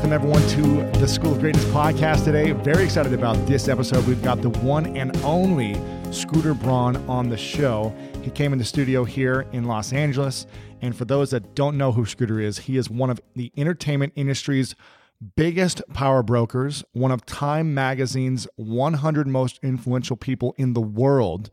Welcome, everyone, to the School of Greatness podcast today. Very excited about this episode. We've got the one and only Scooter Braun on the show. He came in the studio here in Los Angeles. And for those that don't know who Scooter is, he is one of the entertainment industry's biggest power brokers, one of Time Magazine's 100 most influential people in the world,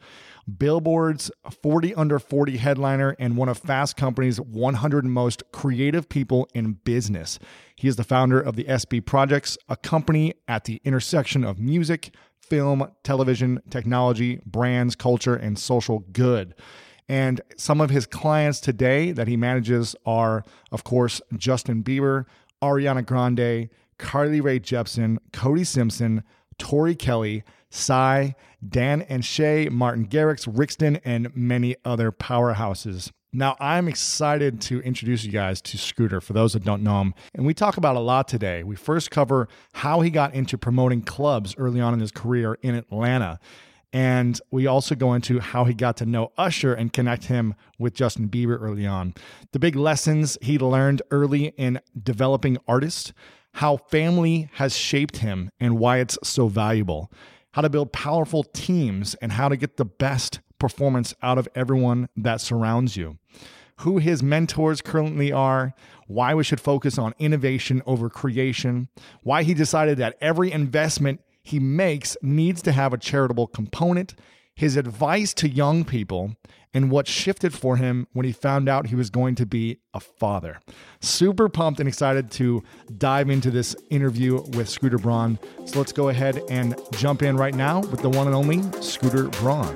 Billboard's 40 under 40 headliner, and one of Fast Company's 100 most creative people in business. He is the founder of the SB Projects, a company at the intersection of music, film, television, technology, brands, culture, and social good. And some of his clients today that he manages are, of course, Justin Bieber, Ariana Grande, Carly Rae Jepsen, Cody Simpson, Tori Kelly, Psy, Dan and Shay, Martin Garrix, Rixton, and many other powerhouses. Now, I'm excited to introduce you guys to Scooter for those that don't know him. And we talk about a lot today. We first cover how he got into promoting clubs early on in his career in Atlanta. And we also go into how he got to know Usher and connect him with Justin Bieber early on. The big lessons he learned early in developing artists, how family has shaped him and why it's so valuable, how to build powerful teams, and how to get the best performance out of everyone that surrounds you. Who his mentors currently are, why we should focus on innovation over creation, why he decided that every investment he makes needs to have a charitable component, his advice to young people, and what shifted for him when he found out he was going to be a father. Super pumped and excited to dive into this interview with Scooter Braun. So let's go ahead and jump in right now with the one and only Scooter Braun.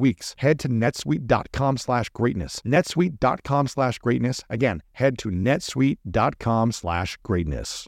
weeks. Head to netsuite.com slash greatness. netsuite.com slash greatness. Again, head to netsuite.com slash greatness.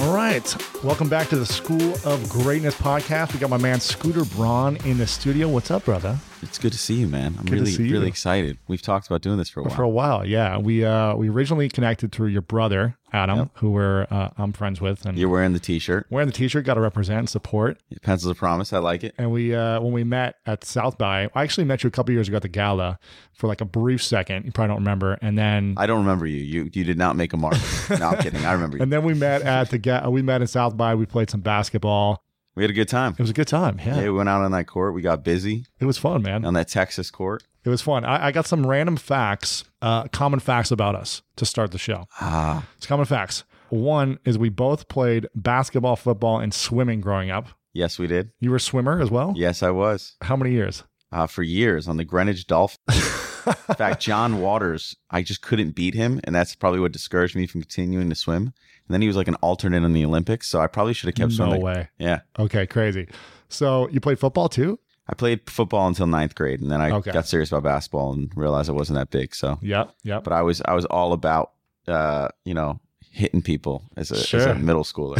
All right. Welcome back to the School of Greatness podcast. We got my man Scooter Braun in the studio. What's up, brother? It's good to see you, man. I'm Good to really, see you. really excited. We've talked about doing this for a while. For a while, yeah. We uh, we originally connected through your brother Adam, Yep. who we're uh, I'm friends with, and You're wearing the T-shirt. wearing the T-shirt. Got to represent and support. Pencils of Promise. I like it. And we uh, when we met at South by, I actually met you a couple years ago at the gala for like a brief second. You probably don't remember. And then I don't remember you. You you did not make a mark. no, I'm kidding. I remember you. and then we met at the ga- we met in South by. We played some basketball. We had a good time. It was a good time. Yeah, Yeah, we went out on that court. We got busy it was fun, man. on that Texas court. It was fun. I, I got some random facts, uh, common facts about us to start the show. Ah, It's common facts. One is we both played basketball, football, and swimming growing up. yes, we did. You were a swimmer as well. Yes, I was. How many years? Uh, for years on the Greenwich Dolphins. In fact, John Waters, I just couldn't beat him, and that's probably what discouraged me from continuing to swim. And then he was like an alternate in the Olympics, so I probably should have kept no swimming. way. Yeah, Okay, crazy. So you played football too? I played football until ninth grade, and then I Okay. got serious about basketball and realized I wasn't that big. So, Yep. Yep. but I was I was all about uh, you know hitting people as a, as a middle schooler.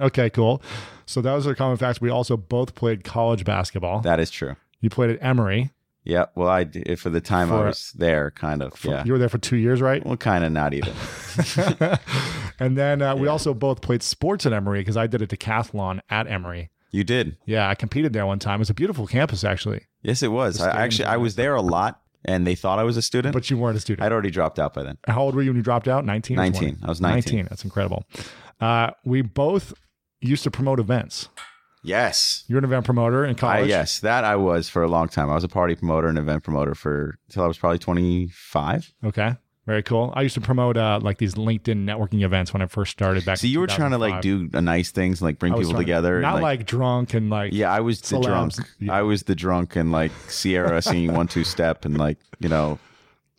okay, cool. So those are common facts. We also both played college basketball. that is true. you played at Emory. Yeah. Well, I did, for the time I was there, kind of. For- yeah. You were there for two years, right? Well, kind of not even. and then uh, we also both played sports at Emory because I did a decathlon at Emory. You did. Yeah, I competed there one time. It was a beautiful campus, actually, Yes, it was. I actually I was there a lot, and they thought I was a student. but you weren't a student. I'd already dropped out by then. How old were you when you dropped out? 19? 19. I was 19. That's incredible. Uh, we both used to promote events. Yes. You're an event promoter in I, college. yes, that I was for a long time. I was a party promoter and event promoter for until I was probably 25. Okay. Very cool. I used to promote uh, like these LinkedIn networking events when I first started back. So you were trying to like do nice things, like bring people trying to- together. and, not like, drunk and like yeah, I was the celebs. drunk. Yeah. I was the drunk and like Ciara singing one two step and like you know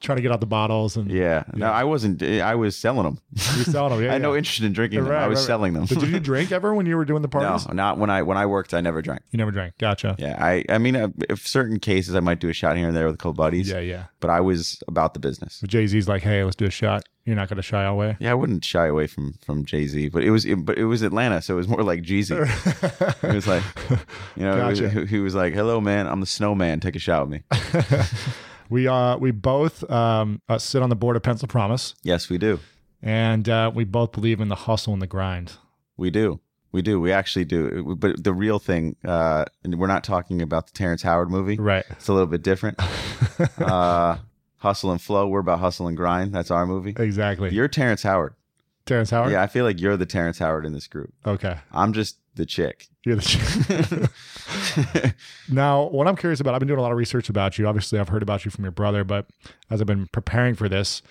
trying to get out the bottles and yeah. No, Yeah. I wasn't. I was selling them. you selling them. Yeah, I had no interest in drinking them. I was right, right. selling them. But did you drink ever when you were doing the parties? no, not when I when I worked. I never drank. You never drank. Gotcha. Yeah, I I mean, uh, if certain cases, I might do a shot here and there with a couple buddies. Yeah, yeah. but I was about the business. Jay Z's like, hey, let's do a shot. You're not going to shy away. Yeah, I wouldn't shy away from from Jay Z, but it was it, but it was Atlanta, so it was more like Jeezy. It was like, you know, Gotcha. he was like, "Hello, man, I'm the snowman. Take a shot with me." We uh we both um uh, sit on the board of Pencil Promise, yes, we do. and uh, we both believe in the hustle and the grind. We do. We do. We actually do. But the real thing, uh, and we're not talking about the Terrence Howard movie. Right. It's a little bit different. uh, hustle and flow. We're about hustle and grind. That's our movie. Exactly. You're Terrence Howard. Terrence Howard. Yeah, I feel like you're the Terrence Howard in this group. Okay. I'm just the chick. You're the. Chick. Now, what I'm curious about, I've been doing a lot of research about you. Obviously, I've heard about you from your brother, but as I've been preparing for this,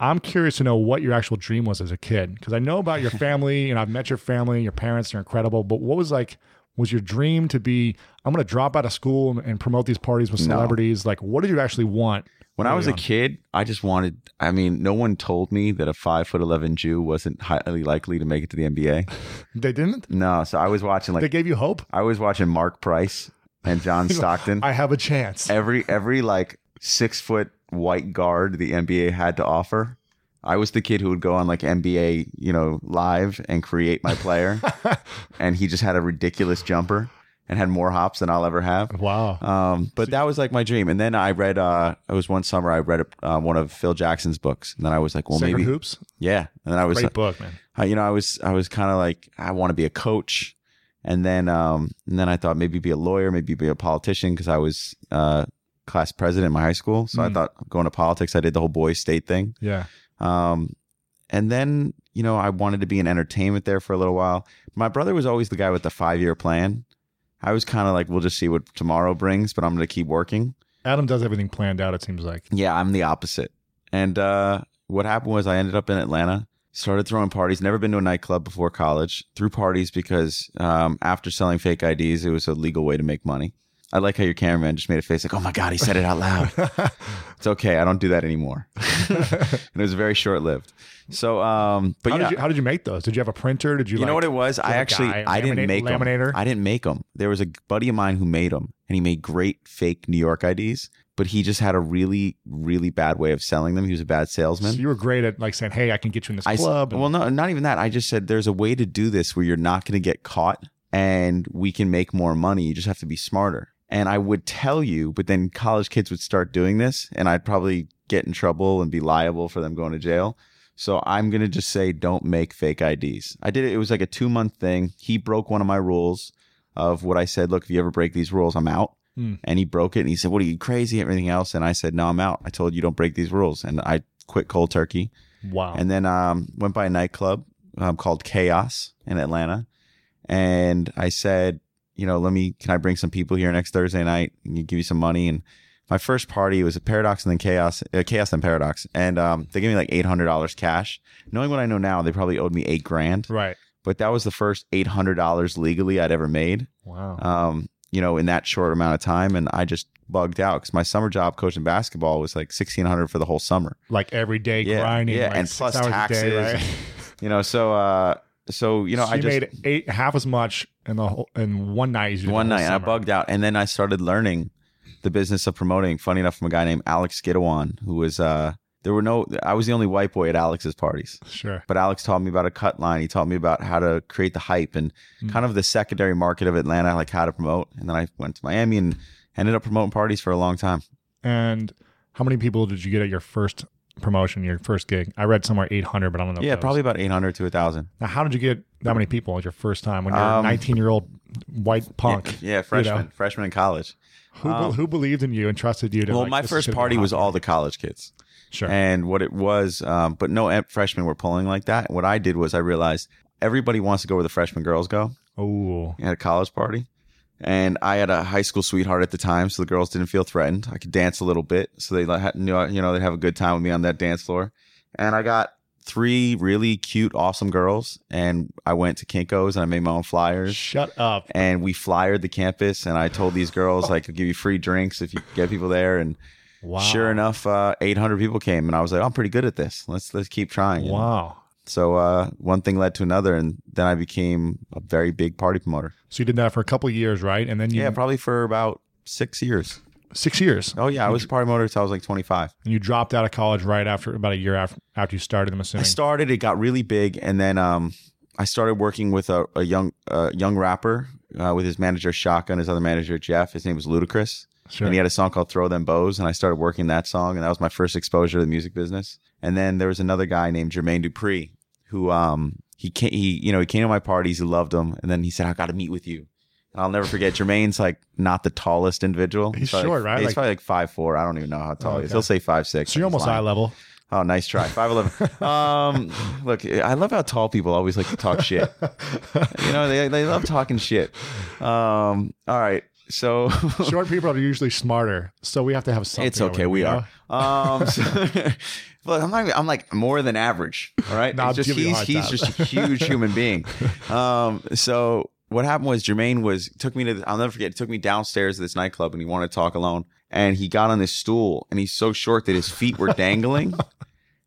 I'm curious to know what your actual dream was as a kid. Because I know about your family and I've met your family, your parents are incredible. But what was like, was your dream to be, I'm going to drop out of school and, and promote these parties with No. celebrities? Like, what did you actually want? When I was a kid, I just wanted. I mean, no one told me that a five foot eleven Jew wasn't highly likely to make it to the NBA. They didn't? No, so I was watching they like gave you hope? I was watching Mark Price and John Stockton. I have a chance. every every like six foot white guard the NBA had to offer. I was the kid who would go on like NBA, you know, live and create my player, and he just had a ridiculous jumper and had more hops than I'll ever have. Wow. Um, but that was like my dream. And then I read, uh, it was one summer I read uh, one of Phil Jackson's books, and then I was like, well, Sacred maybe, Hoops? yeah. And then I was, Great book, man. I, you know, I was, I was kind of like, I want to be a coach, and then, um, and then I thought maybe be a lawyer, maybe be a politician because I was uh, class president in my high school. So I Mm. thought going to politics, I did the whole boys state thing. Yeah. Um, and then, you know, I wanted to be in entertainment there for a little while. My brother was always the guy with the five year plan. I was kind of like, we'll just see what tomorrow brings, but I'm going to keep working. Adam does everything planned out, it seems like. Yeah, I'm the opposite. And uh, what happened was I ended up in Atlanta, started throwing parties, never been to a nightclub before college, threw parties because um, after selling fake IDs, it was a legal way to make money. I like how your cameraman just made a face like, oh my God, he said it out loud. it's okay. I don't do that anymore. and it was very short lived. So, um, but how, yeah, did you, how did you make those? Did you have a printer? Did you, you like, know what it was? I actually guy, I didn't make them. laminator? I didn't make them. There was a buddy of mine who made them, and he made great fake New York IDs. But he just had a really, really bad way of selling them. He was a bad salesman. So you were great at like saying, "Hey, I can get you in this I club." and- well, no, not even that. I just said there's a way to do this where you're not going to get caught, and we can make more money. You just have to be smarter. And I would tell you, but then college kids would start doing this, and I'd probably get in trouble and be liable for them going to jail. So I'm gonna just say, don't make fake IDs. I did it. It was like a two month thing. He broke one of my rules of what I said. Look, if you ever break these rules, I'm out. Hmm. And he broke it, and he said, "What are you crazy?" Everything else, and I said, "No, I'm out. I told you don't break these rules." And I quit cold turkey, Wow. and then um, went by a nightclub um, called Chaos in Atlanta, and I said, "You know, let me. Can I bring some people here next Thursday night and you give you some money?" And my first party was a Paradox and then Chaos, uh, Chaos and Paradox, and um, they gave me like eight hundred dollars cash. Knowing what I know now, they probably owed me eight grand, right. but that was the first eight hundred dollars legally I'd ever made Wow. um, you know, in that short amount of time. And I just bugged out because my summer job coaching basketball was like sixteen hundred for the whole summer. like every day Yeah, grinding. yeah, like and plus taxes. day, right? You know, so uh, so you know, I just made eight half as much in the whole in one night. As you did one night and I bugged out, and then I started learning the business of promoting. Funny enough, from a guy named Alex Skidawan, who was uh, there were no, I was the only white boy at Alex's parties. Sure. But Alex taught me about a cut line. He taught me about how to create the hype and Mm. kind of the secondary market of Atlanta, like how to promote. And then I went to Miami and ended up promoting parties for a long time. And how many people did you get at your first promotion, your first gig? I read somewhere 800, but I don't know. Yeah, was- probably about 800 to 1,000. Now, how did you get that many people at your first time when you're a Um, 19 year old white punk? Yeah, freshman, freshman in college. Who, um, who believed in you and trusted you to? Well, like, my first party was all the college kids. Sure. And what it was, um, but no freshmen were pulling like that. What I did was I realized everybody wants to go where the freshman girls go oh, at a college party. And I had a high school sweetheart at the time, so the girls didn't feel threatened. I could dance a little bit, so they knew you know they'd have a good time with me on that dance floor. And I got three really cute, awesome girls, and I went to Kinkos and I made my own flyers. shut up. and we flyered the campus and I told these girls like I'll give you free drinks if you get people there and Wow. sure enough uh, 800 people came and I was like I'm pretty good at this let's let's keep trying And Wow. So uh, one thing led to another and then I became a very big party promoter So you did that for a couple of years, right? And then you, yeah probably for about six years six years. oh yeah I was a party promoter until I was like 25 And you dropped out of college right after about a year after after you started. I'm assuming. I started it got really big and then um, I started working with a, a young uh, young rapper uh, with his manager Shaka and his other manager Jeff his name was Ludacris sure. And he had a song called Throw Them Bows, and I started working that song, and that was my first exposure to the music business. And then there was another guy named Jermaine Dupri who um he came, he you know he came to my parties, he loved them, and then he said I got to meet with you. And I'll never forget Jermaine's like not the tallest individual. He's short, like, right? He's Like- probably like five four. I don't even know how tall he is. He'll say five six. so you're almost eye level. Oh, nice try. Five eleven. um, look, I love how tall people always like to talk shit. You know, they they love talking shit. Um, all right, so Short people are usually smarter, so we have to have something. it's okay. over We are. Um, so, look, I'm not. I'm like more than average. All right. No, just giving you a he's he's just a huge human being. Um, so what happened was Jermaine was took me to. I'll never forget. Took me downstairs to this nightclub and he wanted to talk alone. And he got on this stool and he's so short that his feet were dangling.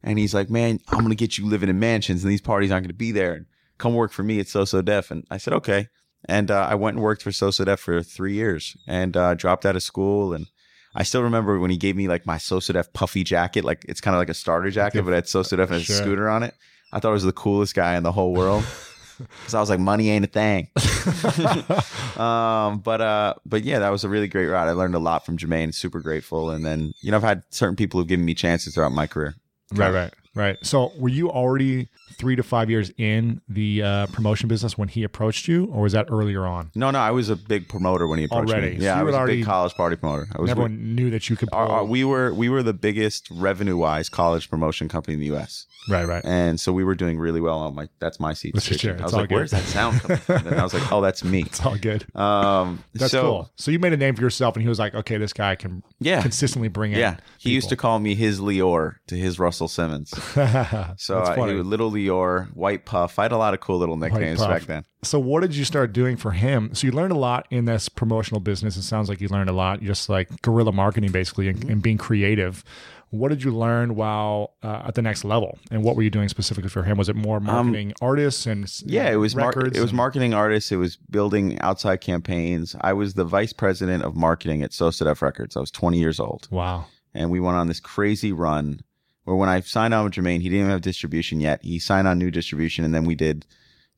and he's like, "Man, I'm gonna get you living in mansions and these parties aren't gonna be there. And come work for me at So So Def." And I said, "Okay." And uh, I went and worked for So So Def for three years and uh, dropped out of school and. I still remember when he gave me like my So So Def puffy jacket, like it's kind of like a starter jacket, but it had So So Def and Sure. a scooter on it. I thought it was the coolest guy in the whole world because I was like, money ain't a thing. um, but uh, but yeah, that was a really great ride. I learned a lot from Jermaine. Super grateful. And then you know, I've had certain people who've given me chances throughout my career. Right, right, right. So, were you already three to five years in the uh, promotion business when he approached you, or was that earlier on? No, no, I was a big promoter when he approached Already. me. So Yeah, you I was a big college party promoter. I was. Everyone knew that you could. Our- our- we were we were the biggest revenue wise college promotion company in the U.S. right, right. and so we were doing really well. I'm like, that's my seat. Position. I was like, good. where's that sound coming from? And I was like, oh, that's me. It's all good. Um, That's so, cool. So you made a name for yourself, and he was like, "Okay, this guy can Yeah, consistently bring in." yeah. He used to call me his Lyor to his Russell Simmons. So That's uh, funny. he was little Lyor, White Puff. I had a lot of cool little nicknames back then. So what did you start doing for him? So you learned a lot in this promotional business. It sounds like you learned a lot, just like guerrilla marketing, basically, and, Mm-hmm. and being creative. What did you learn while uh, at the next level? And what were you doing specifically for him? Was it more marketing artists and Um, Yeah, it was mar- records? it was marketing artists. It was building outside campaigns. I was the vice president of marketing at So So Def Records. I was 20 years old. Wow. and we went on this crazy run where when I signed on with Jermaine, he didn't even have distribution yet. He signed on new distribution, and then we did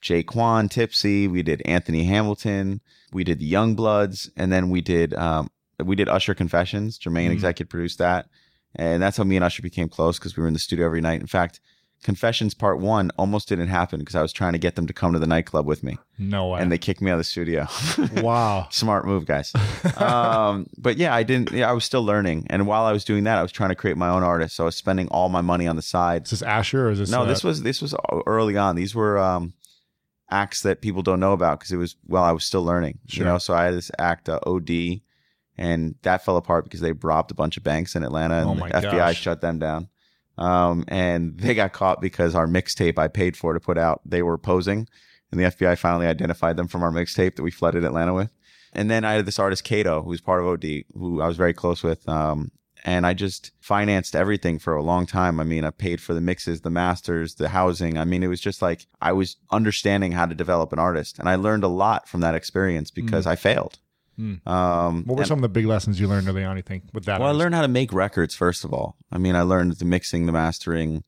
J-Kwon, Tipsy. We did Anthony Hamilton. We did the YoungBloodZ, and then we did um, we did Usher Confessions. Jermaine Mhm. executive produced that, and that's how me and Usher became close because we were in the studio every night. In fact, Confessions Part One almost didn't happen because I was trying to get them to come to the nightclub with me, No way. and they kicked me out of the studio. wow. Smart move, guys. um, but yeah, I didn't. Yeah, I was still learning, and while I was doing that, I was trying to create my own artist. So I was spending all my money on the side. Is this Asher or is this? No, uh, this was this was early on. These were um, acts that people don't know about because it was well, I was still learning. Sure. You know, so I had this act uh, OD, and that fell apart because they robbed a bunch of banks in Atlanta, and Oh the FBI gosh. shut them down. Um, and they got caught because our mixtape I paid for to put out, they were posing, and the FBI finally identified them from our mixtape that we flooded Atlanta with. And then I had this artist Kato, who's part of OD, who I was very close with. Um, and I just financed everything for a long time. I mean, I paid for the mixes, the masters, the housing. I mean, it was just like I was understanding how to develop an artist, and I learned a lot from that experience because I failed. Mm. Um, What were and- some of the big lessons you learned early on? You think with that? well, I learned how to make records first of all. I mean, I learned the mixing, the mastering.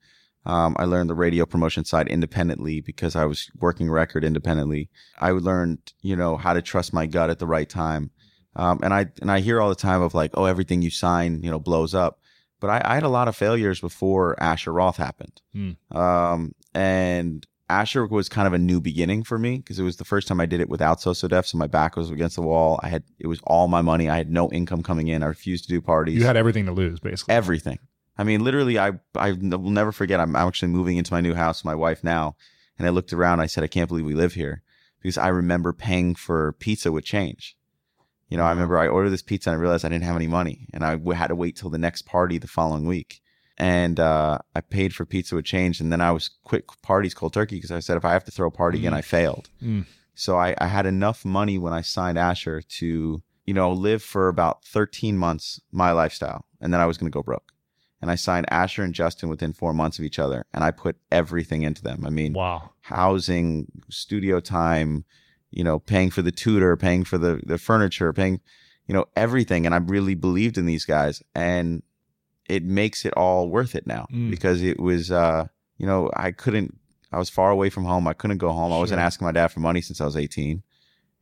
Um, I learned the radio promotion side independently because I was working record independently. I learned, you know, how to trust my gut at the right time. Um, and I and I hear all the time of like, oh, everything you sign, you know, blows up. But I, I had a lot of failures before Asher Roth happened. Hmm. Um, and Asher was kind of a new beginning for me because it was the first time I did it without So So Def. So my back was against the wall. I had it was all my money. I had no income coming in. I refused to do parties. you had everything to lose, basically. everything. I mean, literally, I I will never forget. I'm actually moving into my new house, with my wife now, and I looked around. I said, I can't believe we live here because I remember paying for pizza with change. You know, I remember I ordered this pizza and I realized I didn't have any money, and I had to wait till the next party the following week. And uh, I paid for pizza with change, and then I was quit parties cold turkey because I said if I have to throw a party again, Mm. I failed. Mm. So I, I had enough money when I signed Asher to, you know, live for about 13 months my lifestyle, and then I was going to go broke. And I signed Asher and Justin within four months of each other, and I put everything into them. I mean, Wow. housing, studio time, you know, paying for the tutor, paying for the the furniture, paying, you know, everything. And I really believed in these guys, and it makes it all worth it now Mm. because it was, uh, you know, I couldn't. I was far away from home. I couldn't go home. I wasn't asking my dad for money since I was eighteen,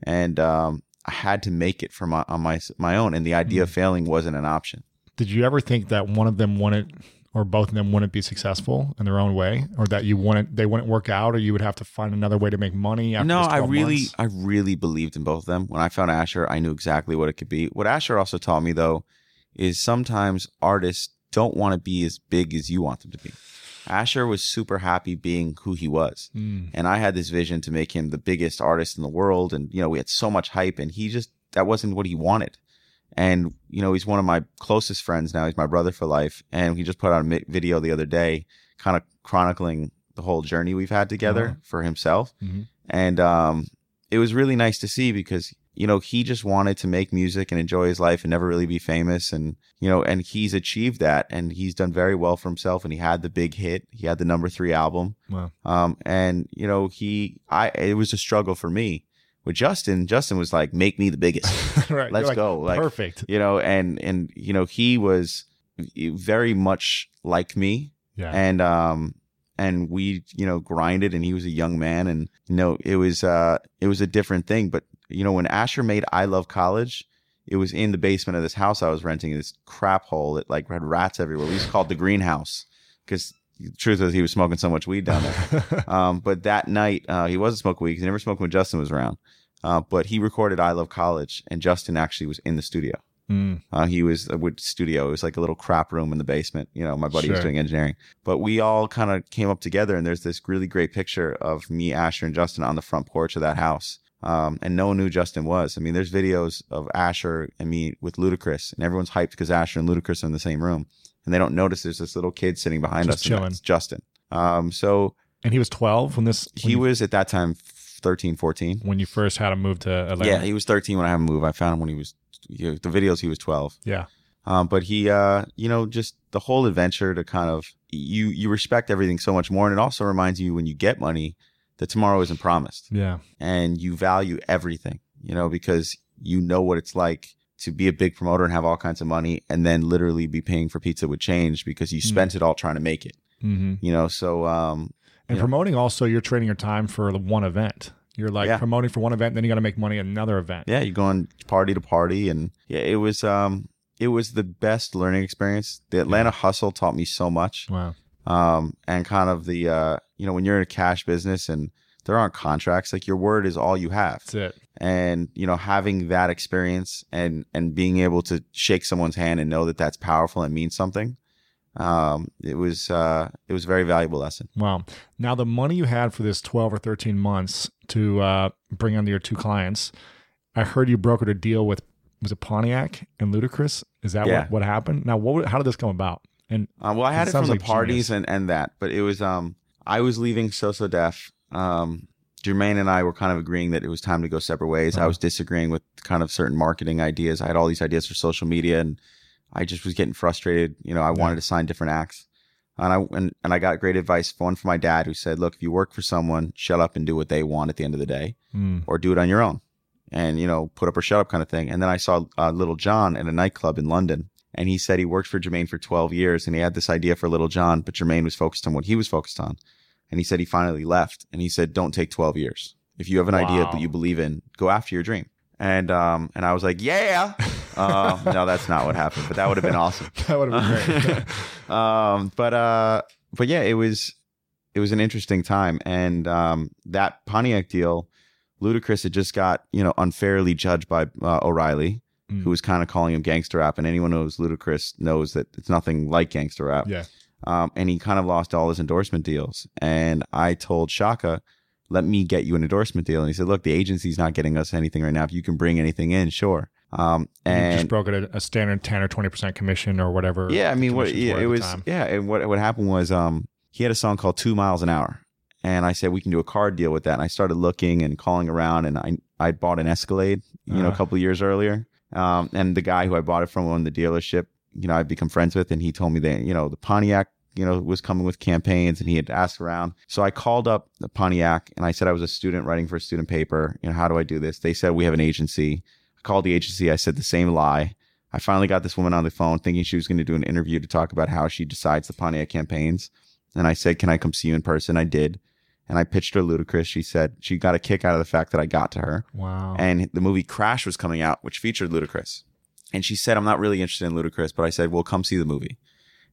and um, I had to make it for my on my my own. And the idea of Mm. failing wasn't an option. Did you ever think that one of them wouldn't, or both of them wouldn't be successful in their own way, or that you wouldn't, they wouldn't work out, or you would have to find another way to make money? After no, I really, months? I really believed in both of them. When I found Asher, I knew exactly what it could be. What Asher also taught me though is sometimes artists don't want to be as big as you want them to be. Asher was super happy being who he was. Mm. And I had this vision to make him the biggest artist in the world. And, you know, we had so much hype and he just, that wasn't what he wanted. And, you know, he's one of my closest friends now. He's my brother for life. And he just put out a mi- video the other day, kind of chronicling the whole journey we've had together Uh-huh. for himself. Mhm. And um, it was really nice to see because, you know, he just wanted to make music and enjoy his life and never really be famous. And, you know, and he's achieved that and he's done very well for himself. And he had the big hit. He had the number three album. Wow. Um, and you know, he, I, it was a struggle for me with Justin. Justin was like, make me the biggest, right. let's like, go. Like, Perfect. you know, and, and, you know, he was very much like me Yeah. and, um, and we, you know, grinded and he was a young man and, you know, it was, uh, it was a different thing. But, you know, when Asher made I Love College, it was in the basement of this house I was renting, this crap hole that like had rats everywhere. We used to call it the greenhouse because the truth is he was smoking so much weed down there. Um, but that night, uh, he wasn't smoking weed. 'cause He never smoked when Justin was around. Uh, but he recorded I Love College, and Justin actually was in the studio. Mm. Uh, he was uh, with studio. It was like a little crap room in the basement. You know, my buddy was doing engineering, but we all kind of came up together. And there's this really great picture of me, Asher, and Justin on the front porch of that house. Um, and no one knew Justin was. I mean, there's videos of Asher and me with Ludacris, and everyone's hyped because Asher and Ludacris are in the same room, and they don't notice there's this little kid sitting behind Just us. chilling. Justin. Um, so and he was 12 when this, when he you, was at that time 13, 14. when you first had him move to Atlanta. Yeah, he was 13 when I had him move. I found him when he was, you know, the videos, he was 12. Yeah. Um, but he, uh, you know, just the whole adventure to kind of you you respect everything so much more, and it also reminds you when you get money that tomorrow isn't promised, Yeah. and you value everything, you know, because you know what it's like to be a big promoter and have all kinds of money, and then literally be paying for pizza with change because you Mm. spent it all trying to make it, hmm you know. So, um, And Yeah. promoting also, you're trading your time for the one event. You're like Yeah. promoting for one event, then you got to make money at another event. Yeah, you go on party to party, and yeah, it was um, it was the best learning experience. The Atlanta hustle taught me so much. Wow. Um, and kind of the uh, you know when you're in a cash business and there aren't contracts like your word is all you have That's it. and you know having that experience and and being able to shake someone's hand and know that that's powerful and means something um, it was uh, it was a very valuable lesson Wow. Now, the money you had for this 12 or 13 months to uh, bring on your two clients, I heard you brokered a deal with, was it Pontiac and Ludacris? Is that Yeah. what, what happened? Now, what, how did this come about? And uh, well I had It it, from the like parties genius. and and that but it was um I was leaving So So Def um, Jermaine and I were kind of agreeing that it was time to go separate ways. I Uh-huh. was disagreeing with kind of certain marketing ideas. I had all these ideas for social media, and I just was getting frustrated. You know, I wanted to sign different acts, and I and, and I got great advice. One from my dad, who said, "Look, if you work for someone, shut up and do what they want at the end of the day, mm, or do it on your own, and you know, put up or shut up kind of thing." And then I saw uh, Lil Jon at a nightclub in London. And he said he worked for Jermaine for 12 years and he had this idea for Lil Jon, but Jermaine was focused on what he was focused on. And he said he finally left and he said, don't take 12 years. If you have an idea that you believe in, go after your dream. And, um, and I was like, yeah. Uh, no, that's not what happened, but that would have been awesome. that would have been great. um, but, uh, but yeah, it was, it was an interesting time. And, um, that Pontiac deal, Ludacris had just got, you know, unfairly judged by uh, O'Reilly Mm. who was kind of calling him gangster rap. And anyone who knows Ludacris knows that it's nothing like gangster rap. yeah. Um, and he kind of lost all his endorsement deals. And I told Shaka, let me get you an endorsement deal. And he said, look, the agency's not getting us anything right now. If you can bring anything in, sure. Um, and you just broke it a, a standard 10 or 20% commission or whatever. yeah, I mean, what, yeah, it was, time. yeah. And what, what happened was, um, he had a song called two miles an hour. And I said, we can do a card deal with that. And I started looking and calling around and I, I bought an Escalade, you know, a Uh-huh. couple of years earlier. Um, and the guy who I bought it from on the dealership, you know, I'd become friends with, and he told me that, you know, the Pontiac, you know, was coming with campaigns and he had asked around. So I called up the Pontiac and I said I was a student writing for a student paper. You know, how do I do this? They said, we have an agency. I called the agency. I said the same lie. I finally got this woman on the phone thinking she was going to do an interview to talk about how she decides the Pontiac campaigns. And I said, can I come see you in person? I did. And I pitched her Ludacris. She said she got a kick out of the fact that I got to her Wow. and the movie Crash was coming out, which featured Ludacris. And she said, "I'm not really interested in Ludacris," but I said, "Well, come see the movie."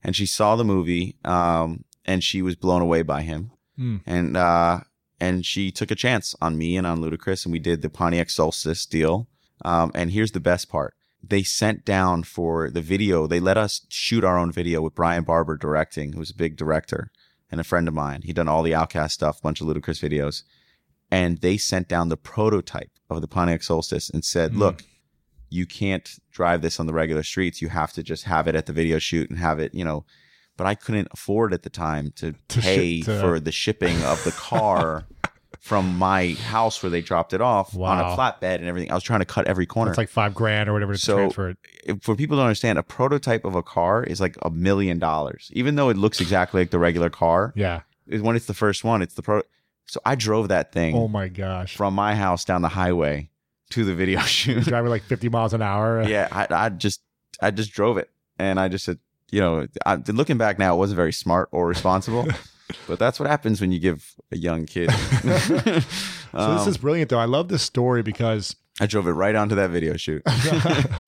And she saw the movie, um, and she was blown away by him. Mm. And uh, and she took a chance on me and on Ludacris, and we did the Pontiac Solstice deal. Um, and here's the best part: they sent down for the video. They let us shoot our own video with Bryan Barber directing, who's a big director and a friend of mine. He'd done all the OutKast stuff, a bunch of Ludacris videos and they sent down the prototype of the Pontiac Solstice and said, Mm. "Look, you can't drive this on the regular streets. You have to just have it at the video shoot and have it, you know." But I couldn't afford at the time to, To pay ship to- for the shipping of the car from my house where they dropped it off on a flatbed and everything. I was trying to cut every corner. It's like five grand or whatever to So- transfer it. If- for people to understand, a prototype of a car is like a million dollars, even though it looks exactly like the regular car. Yeah. is When it's the first one, it's the pro. So I drove that thing Oh my gosh. from my house down the highway to the video shoot. Driving like 50 miles an hour. yeah, I, I just I just drove it, and I just said, you know, I, looking back now, it wasn't very smart or responsible, but that's what happens when you give a young kid. So this Um, is brilliant though. I love this story because I drove it right onto that video shoot.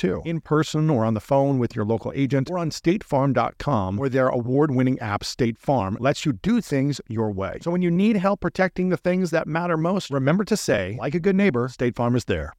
too, in person or on the phone with your local agent or on statefarm.com, where their award winning app, State Farm, lets you do things your way. So when you need help protecting the things that matter most, remember to say, like a good neighbor, State Farm is there.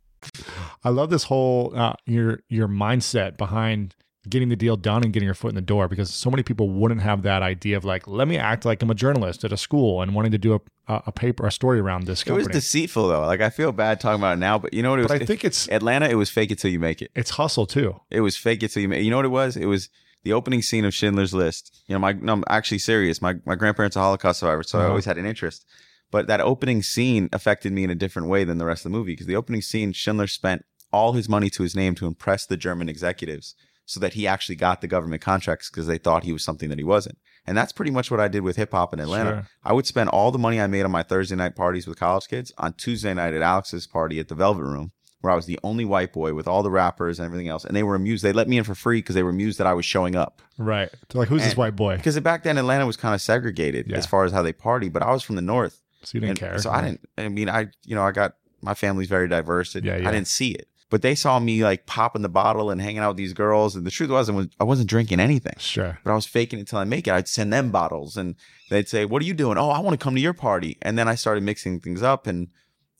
I love this whole uh, your your mindset behind getting the deal done and getting your foot in the door because so many people wouldn't have that idea of like let me act like I'm a journalist at a school and wanting to do a, a paper a story around this company. It was deceitful though. Like I feel bad talking about it now, but you know what it was? But I think it's Atlanta. It was fake it till you make it. It's hustle too. It was fake it till you make. You know what it was? It was the opening scene of Schindler's List. You know, my no, I'm actually serious. My my grandparents are Holocaust survivors, so uh-huh. I always had an interest. But that opening scene affected me in a different way than the rest of the movie because the opening scene, Schindler spent all his money to his name to impress the German executives so that he actually got the government contracts because they thought he was something that he wasn't. And that's pretty much what I did with hip hop in Atlanta. Sure. I would spend all the money I made on my Thursday night parties with college kids on Tuesday night at Alex's party at the Velvet Room, where I was the only white boy with all the rappers and everything else. And they were amused. They let me in for free because they were amused that I was showing up. Right. They're like, who's and, this white boy? Because back then Atlanta was kind of segregated yeah. as far as how they party, but I was from the North. So you didn't care. So I didn't, I mean, I, you know, I got, my family's very diverse. And yeah, yeah. I didn't see it but they saw me like popping the bottle and hanging out with these girls. And the truth was, I wasn't drinking anything. Sure. But I was faking it until I make it. I'd send them bottles and they'd say, What are you doing? Oh, I want to come to your party. And then I started mixing things up and,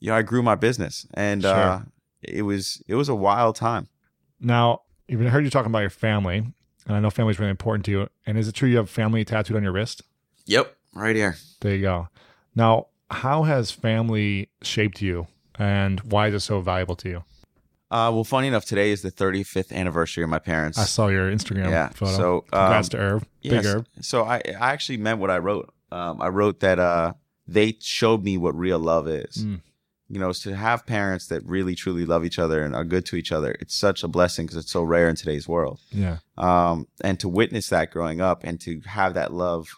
you know, I grew my business. And sure. uh, it was it was a wild time. Now, even heard you talking about your family. And I know family is really important to you. And is it true you have family tattooed on your wrist? Yep, right here. There you go. Now, how has family shaped you and why is it so valuable to you? Uh, well, funny enough, today is the 35th anniversary of my parents. I saw your Instagram yeah, photo. So, congrats um, to Herb, big yes, Herb. So I, I actually meant what I wrote. Um, I wrote that uh, they showed me what real love is. Mm. You know, to have parents that really truly love each other and are good to each other. It's such a blessing because it's so rare in today's world. Yeah. Um, and to witness that growing up and to have that love,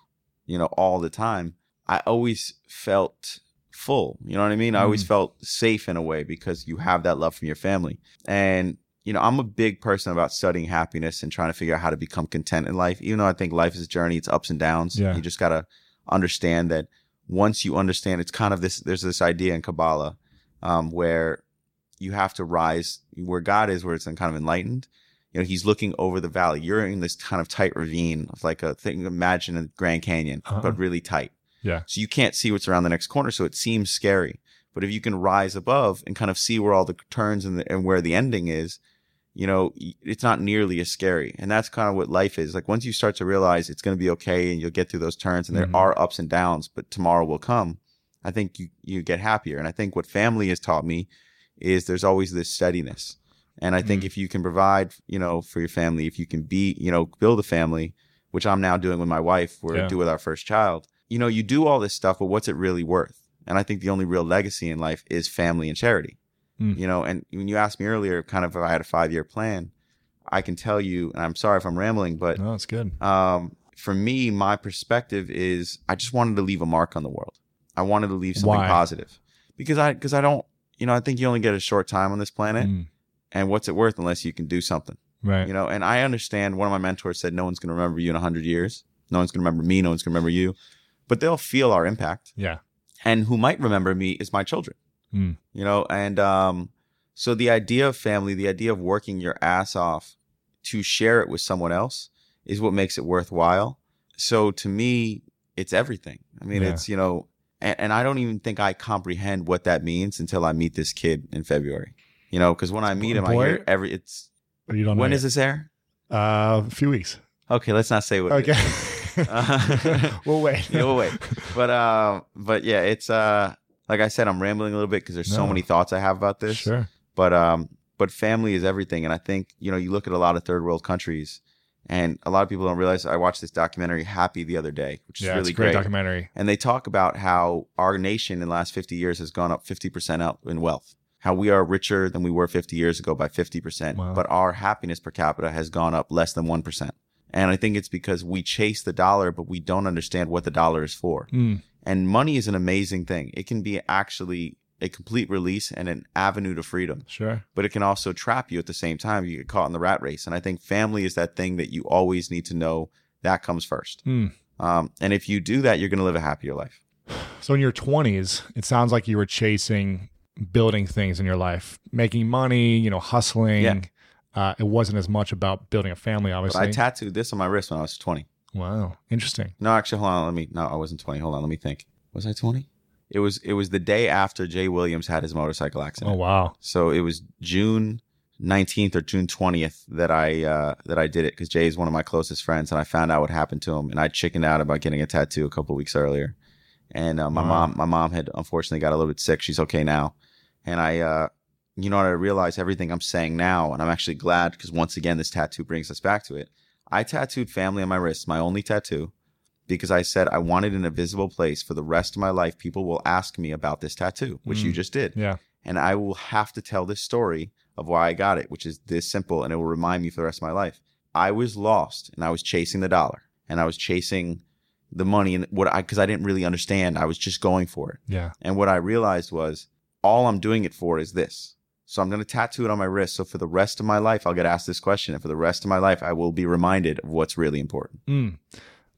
you know, all the time, I always felt full. You know what I mean? Mm. I always mm. felt safe in a way because you have that love from your family. And, you know, I'm a big person about studying happiness and trying to figure out how to become content in life. Even though I think life is a journey, it's ups and downs. Yeah. You just got to understand that once you understand, it's kind of this, there's this idea in Kabbalah um, where you have to rise where God is, where it's kind of enlightened. You know, he's looking over the valley. You're in this kind of tight ravine of like a thing. Imagine a Grand Canyon, uh-huh. but really tight. Yeah. So you can't see what's around the next corner. So it seems scary. But if you can rise above and kind of see where all the turns and, the, and where the ending is, you know, it's not nearly as scary. And that's kind of what life is. Like once you start to realize it's going to be okay and you'll get through those turns and there mm-hmm. are ups and downs, but tomorrow will come. I think you, you get happier. And I think what family has taught me is there's always this steadiness. And I think mm-hmm. if you can provide, you know, for your family, if you can be, you know, build a family, which I'm now doing with my wife, we're yeah. do with our first child, you know, you do all this stuff, but what's it really worth? And I think the only real legacy in life is family and charity. Mm. You know, and when you asked me earlier, kind of if I had a five year plan, I can tell you, and I'm sorry if I'm rambling, but no, it's good. Um, for me, my perspective is I just wanted to leave a mark on the world. I wanted to leave something Why? positive because I because I don't, you know, I think you only get a short time on this planet, mm. and what's it worth unless you can do something, right? You know, and I understand. One of my mentors said, "No one's going to remember you in a hundred years. No one's going to remember me. No one's going to remember you." But they'll feel our impact. Yeah. and who might remember me is my children. Mm. You know, and um, so the idea of family, the idea of working your ass off to share it with someone else is what makes it worthwhile. So to me, it's everything. I mean, Yeah. it's, you know, and, and I don't even think I comprehend what that means until I meet this kid in February. You know, because when I meet him, I hear every, it's, You don't when is this air? Uh, a few weeks. Okay, let's not say what. Okay. Is. Uh, we'll wait. Yeah, we'll wait. But, uh, but yeah, it's, uh, like I said, I'm rambling a little bit because there's so many thoughts I have about this. Sure. but um but family is everything and i think you know you look at a lot of third world countries and a lot of people don't realize i watched this documentary happy the other day which is Yeah, really it's a great great documentary. and they talk about how our nation in the last 50 years has gone up 50% up in wealth how we are richer than we were 50 years ago by 50% Wow. but our happiness per capita has gone up less than 1% and i think it's because we chase the dollar but we don't understand what the dollar is for Mm. and money is an amazing thing it can be actually a complete release and an avenue to freedom Sure. but it can also trap you at the same time. You get caught in the rat race. And I think family is that thing that you always need to know that comes first. Mm. Um, and if you do that, you're going to live a happier life. So in your 20s, it sounds like you were chasing building things in your life, making money, you know, hustling. Yeah. Uh, it wasn't as much about building a family, But obviously. I tattooed this on my wrist when I was 20. wow. Interesting. No, actually, hold on. Let me, no, I wasn't 20. Hold on. Let me think. Was I 20? It was, it was the day after Jay Williams had his motorcycle accident. Oh, wow. So it was June 19th or June 20th that I uh, that I did it because Jay is one of my closest friends, and I found out what happened to him, and I chickened out about getting a tattoo a couple weeks earlier, and uh, my Wow. mom my mom had unfortunately got a little bit sick. She's okay now, and I uh, you know what I realize everything I'm saying now, and I'm actually glad because once again this tattoo brings us back to it. I tattooed family on my wrist, my only tattoo, because I said I wanted in a visible place for the rest of my life. People will ask me about this tattoo, which you Mm. just did Yeah. and I will have to tell this story of why I got it, which is this simple, and it will remind me for the rest of my life. I was lost, and I was chasing the dollar, and I was chasing the money, and what I because I didn't really understand. I was just going for it, Yeah. and what I realized was all I'm doing it for is this. So I'm going to tattoo it on my wrist. So for the rest of my life, I'll get asked this question, and for the rest of my life, I will be reminded of what's really important. Mm.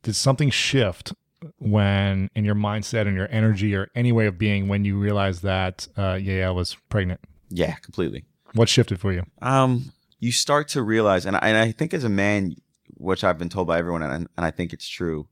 Did something shift when in your mindset and your energy or any way of being when you realized that uh, Yael was pregnant? Yeah, completely. What shifted for you? um you start to realize and I, and I think as a man which i've been told by everyone and, and i think it's true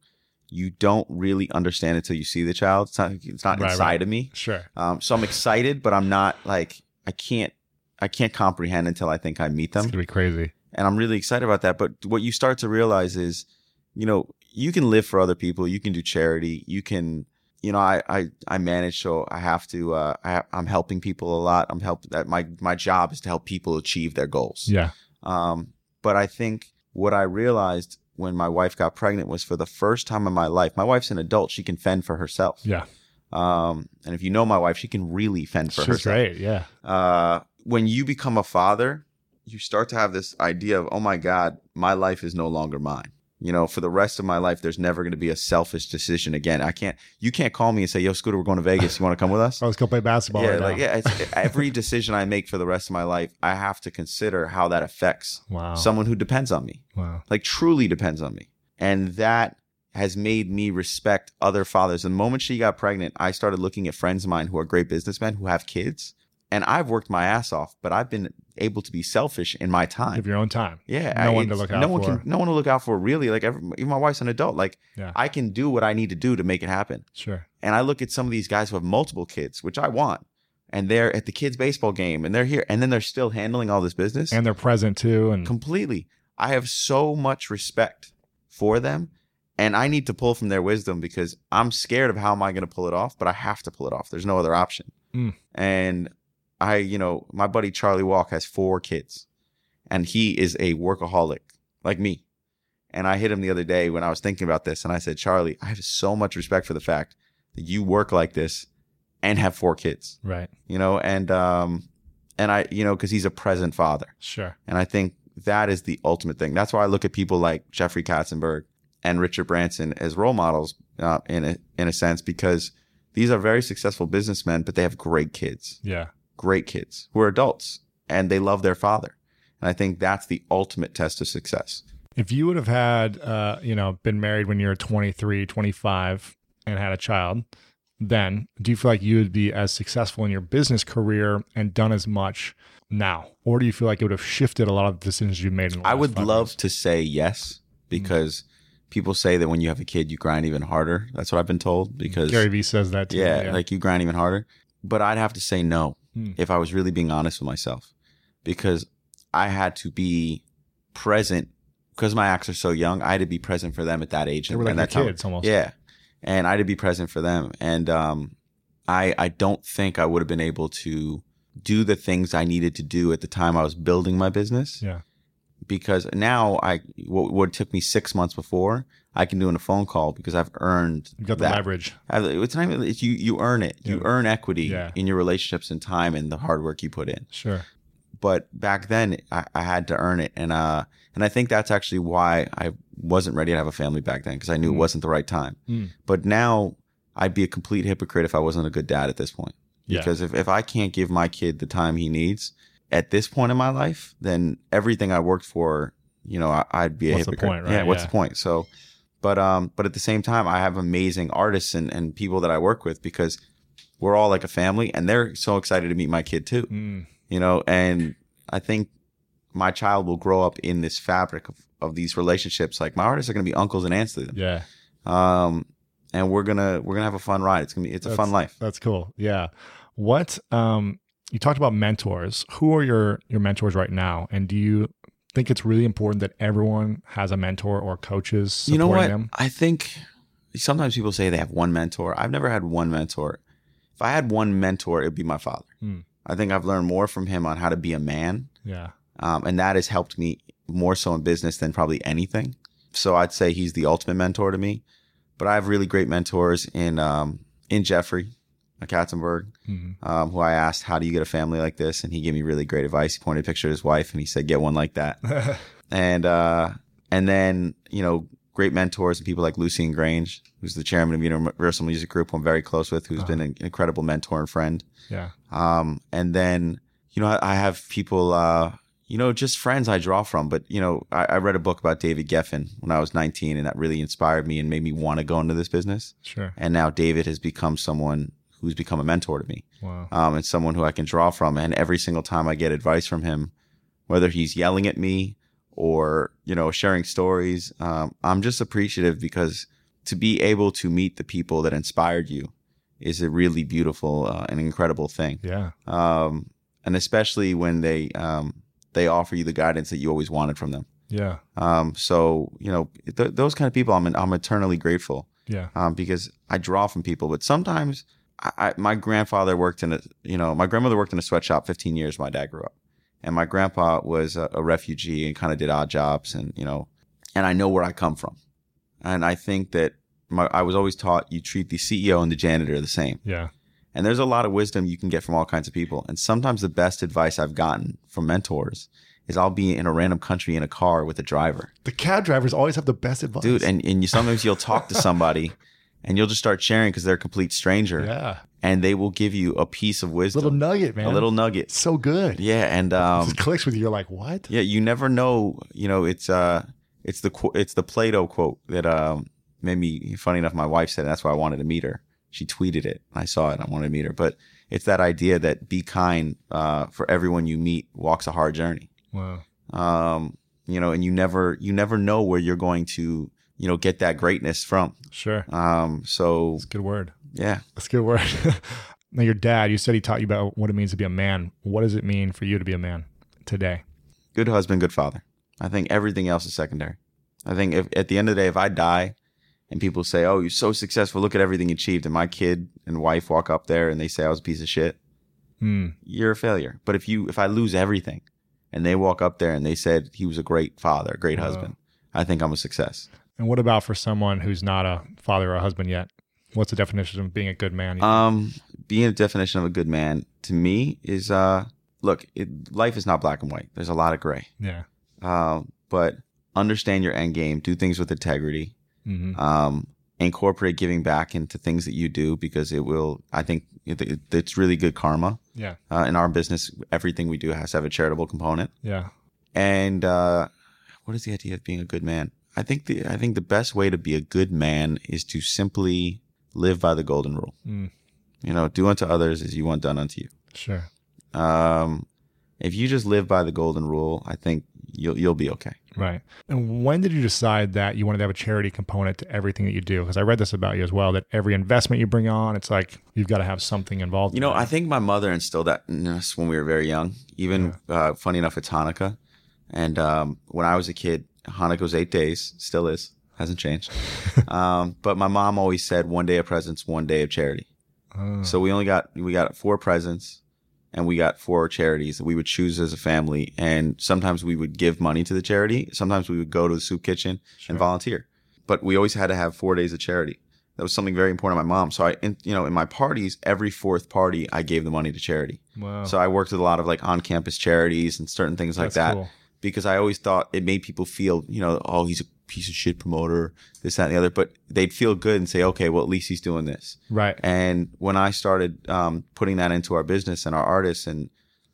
you don't really understand until you see the child it's not, it's not Right, inside right. of me Sure. um so i'm excited but i'm not like i can't i can't comprehend until i think i meet them. It's gonna be crazy. and i'm really excited about that but what you start to realize is you know you can live for other people you can do charity you can you know i i, I manage so i have to uh I, i'm helping people a lot i'm help that my my job is to help people achieve their goals Yeah. um, but I think what I realized when my wife got pregnant was for the first time in my life, my wife's an adult. She can fend for herself. Yeah. Um, and if you know my wife, she can really fend for She's herself. great. Yeah. Uh, when you become a father, you start to have this idea of, oh my God, my life is no longer mine. You know, for the rest of my life, there's never going to be a selfish decision again. I can't, you can't call me and say, yo, Scooter, we're going to Vegas. You want to come with us? Oh, let's go play basketball yeah, right like, yeah, it's, every decision I make for the rest of my life, I have to consider how that affects Wow. someone who depends on me, wow. like truly depends on me. And that has made me respect other fathers. The moment she got pregnant, I started looking at friends of mine who are great businessmen who have kids. And I've worked my ass off, but I've been able to be selfish in my time. have your own time. Yeah, No I- one to look out no one for. Can, no one to look out for. Really, like every, even my wife's an adult. Like Yeah. I can do what I need to do to make it happen. Sure. And I look at some of these guys who have multiple kids, which I want, and they're at the kids' baseball game, and they're here, and then they're still handling all this business And they're present too. And completely. I have so much respect for them, and I need to pull from their wisdom because I'm scared of how am I going to pull it off, but I have to pull it off. There's no other option. Mm. And I, you know, my buddy Charlie Walk has four kids, and he is a workaholic like me. And I hit him the other day when I was thinking about this, and I said, Charlie, I have so much respect for the fact that you work like this and have four kids, right. you know, and um, and I, you know, because he's a present father. Sure. And I think that is the ultimate thing. That's why I look at people like Jeffrey Katzenberg and Richard Branson as role models uh, in a, in a sense because these are very successful businessmen, but they have great kids, Yeah. great kids who are adults and they love their father. And I think that's the ultimate test of success. If you would have had, uh, you know, been married when you were 23, 25 and had a child, then, do you feel like you would be as successful in your business career and done as much now? Or do you feel like it would have shifted a lot of the decisions you made in the I would love years? to say yes because people say that when you have a kid, you grind even harder. That's what I've been told. Because Gary Vee says that too. yeah, like you grind even harder. But I'd have to say no Hmm. if I was really being honest with myself, because I had to be present because my acts are so young. I had to be present for them at that age they were like and that time. almost. Yeah, and I had to be present for them, and um, I I don't think I would have been able to do the things I needed to do at the time I was building my business Yeah. Because now I what, what took me six months before I can do in a phone call because I've earned You got the that. leverage. I- It's not even it's you you earn it. You Yeah. earn equity Yeah. in your relationships and time and the hard work you put in. Sure. But back then I, I had to earn it, and uh and I think that's actually why I wasn't ready to have a family back then because I knew Mm. it wasn't the right time. Mm. But now I'd be a complete hypocrite if I wasn't a good dad at this point. Yeah. Because if, if I can't give my kid the time he needs at this point in my life, then everything I worked for, you know, I, I'd be a What's the hypocrite. point, right? Yeah, what's Yeah. the point? So, but um, but at the same time, I have amazing artists and, and people that I work with because we're all like a family, and they're so excited to meet my kid too. Mm. You know, and I think my child will grow up in this fabric of, of these relationships. Like my artists are going to be uncles and aunts to them. Yeah. Um, and we're gonna we're gonna have a fun ride. It's gonna be it's a fun life. That's cool. Yeah. What um you talked about mentors. Who are your your mentors right now? And do you think it's really important that everyone has a mentor or coaches you know what them? i think sometimes people say they have one mentor i've never had one mentor if i had one mentor it would be my father Hmm. i think i've learned more from him on how to be a man Yeah. um, and that has helped me more so in business than probably anything so i'd say he's the ultimate mentor to me but i have really great mentors in um, in jeffrey katzenberg Mhm. um, who i asked how do you get a family like this and he gave me really great advice he pointed a picture of his wife and he said get one like that and uh, and then you know great mentors and people like Lucian Grainge, who's the chairman of Universal Music Group, who I'm very close with, who's Uh-huh. been an incredible mentor and friend. yeah. Um, and then you know I, I have people, uh, you know, just friends I draw from. But you know, I, I read a book about David Geffen when I was 19, and that really inspired me and made me want to go into this business. Sure. And now David has become someone who's become a mentor to me Wow. um, and someone who I can draw from. And every single time I get advice from him, whether he's yelling at me or you know sharing stories, um, I'm just appreciative because to be able to meet the people that inspired you is a really beautiful uh, and incredible thing. Yeah. Um, and especially when they um, they offer you the guidance that you always wanted from them. Yeah. Um, so you know th- those kind of people, I'm I'm eternally grateful Yeah. um, because I draw from people. But sometimes, I, I, my grandfather worked in a, you know, my grandmother worked in a sweatshop 15 years. My dad grew up, and my grandpa was a, a refugee and kind of did odd jobs, and you know, and I know where I come from, and I think that my, I was always taught you treat the CEO and the janitor the same. Yeah. And there's a lot of wisdom you can get from all kinds of people. And sometimes the best advice I've gotten from mentors is I'll be in a random country in a car with a driver The cab drivers always have the best advice. dude and, and you sometimes you'll talk to somebody and you'll just start sharing because they're a complete stranger yeah. and they will give you a piece of wisdom A Little nugget, man. a little nugget so good. yeah and um Just clicks with you. You're like, what? yeah you never know you know it's uh it's the it's the plato quote that um made me funny enough my wife said it, that's why i wanted to meet her she tweeted it i saw it i wanted to meet her but it's that idea that be kind uh for everyone you meet walks a hard journey Wow. um you know and you never you never know where you're going to you know get that greatness from Sure. um so That's a good word. yeah That's a good word. now, your dad, you said he taught you about what it means to be a man. What does it mean for you to be a man today? good husband good father i think everything else is secondary i think if at the end of the day if i die and people say oh you're so successful look at everything you achieved and my kid and wife walk up there and they say i was a piece of shit Hmm. you're a failure but if you if i lose everything and they walk up there and they said he was a great father a great Wow. husband i think i'm a success And what about for someone who's not a father or a husband yet? What's the definition of being a good man? Um, being a definition of a good man to me is uh, look, it, life is not black and white. There's a lot of gray. yeah. Um, but understand your end game. Do things with integrity. hmm Um, incorporate giving back into things that you do because it will. I think it, it, it's really good karma. Yeah. Uh, in our business, everything we do has to have a charitable component. Yeah. And uh, what is the idea of being a good man? I think the I think the best way to be a good man is to simply live by the golden rule. Mm. You know, do unto others as you want done unto you. Sure. Um, if you just live by the golden rule, I think you'll you'll be okay. Right. And when did you decide that you wanted to have a charity component to everything that you do? Because I read this about you as well that every investment you bring on, it's like you've got to have something involved. You know, that. I think my mother instilled that in us when we were very young. Even uh, funny enough, it's Hanukkah, and um, when I was a kid, Hanukkah was eight days, still is, hasn't changed. um, but my mom always said, "One day of presents, one day of charity." Oh, So we only got we got four presents, and we got four charities that we would choose as a family. And sometimes we would give money to the charity. Sometimes we would go to the soup kitchen Sure. and volunteer. But we always had to have four days of charity. That was something very important to my mom. So I, in, you know, in my parties, every fourth party, I gave the money to charity. wow. So I worked with a lot of like on-campus charities and certain things like that cool. Because I always thought it made people feel, you know, oh, he's a piece of shit promoter, this, that, and the other. But they'd feel good and say, okay, well, at least he's doing this. Right. And when I started um, putting that into our business and our artists, and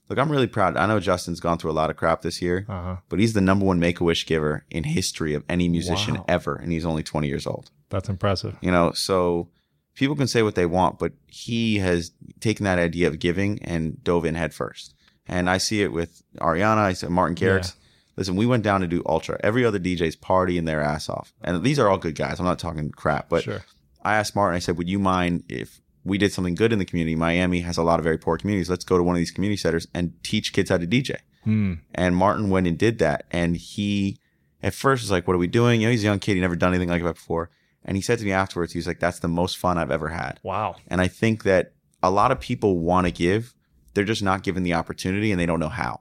look, I'm really proud. I know Justin's gone through a lot of crap this year, Uh huh. but he's the number one Make a Wish giver in history of any musician Wow. ever, and he's only 20 years old. That's impressive. You know, so people can say what they want, but he has taken that idea of giving and dove in head first. And I see it with Ariana. I see Martin Garrix. Listen, we went down to do Ultra. Every other DJ's partying their ass off, and these are all good guys. I'm not talking crap, but sure. I asked Martin, I said, would you mind if we did something good in the community? Miami has a lot of very poor communities. Let's go to one of these community centers and teach kids how to DJ. Hmm. And Martin went and did that. And he, at first, was like, what are we doing? You know, he's a young kid. He never done anything like that before. And he said to me afterwards, he was like, that's the most fun I've ever had. Wow. And I think that a lot of people want to give. They're just not given the opportunity and they don't know how.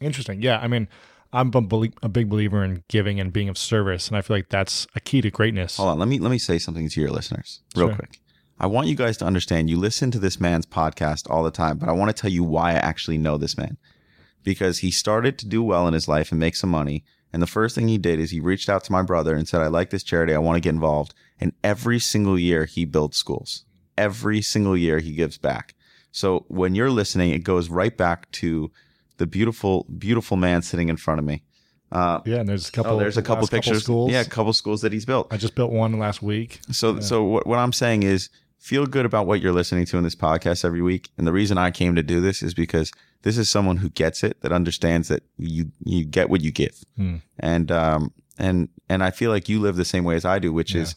Interesting. Yeah. I mean, I'm a, belie- a big believer in giving and being of service, and I feel like that's a key to greatness. Hold on. Let me, let me say something to your listeners real Sure. quick. I want you guys to understand you listen to this man's podcast all the time, but I want to tell you why I actually know this man. Because he started to do well in his life and make some money. And the first thing he did is he reached out to my brother and said, I like this charity. I want to get involved. And every single year he builds schools. Every single year he gives back. So when you're listening, it goes right back to the beautiful, beautiful man sitting in front of me. Uh, yeah, and there's a couple. oh, there's a couple pictures. schools. Yeah, a couple schools that he's built. I just built one last week. So, so what, what I'm saying is feel good about what you're listening to in this podcast every week. And the reason I came to do this is because this is someone who gets it, that understands that you, you get what you give. Hmm. And, um, and, and I feel like you live the same way as I do, which is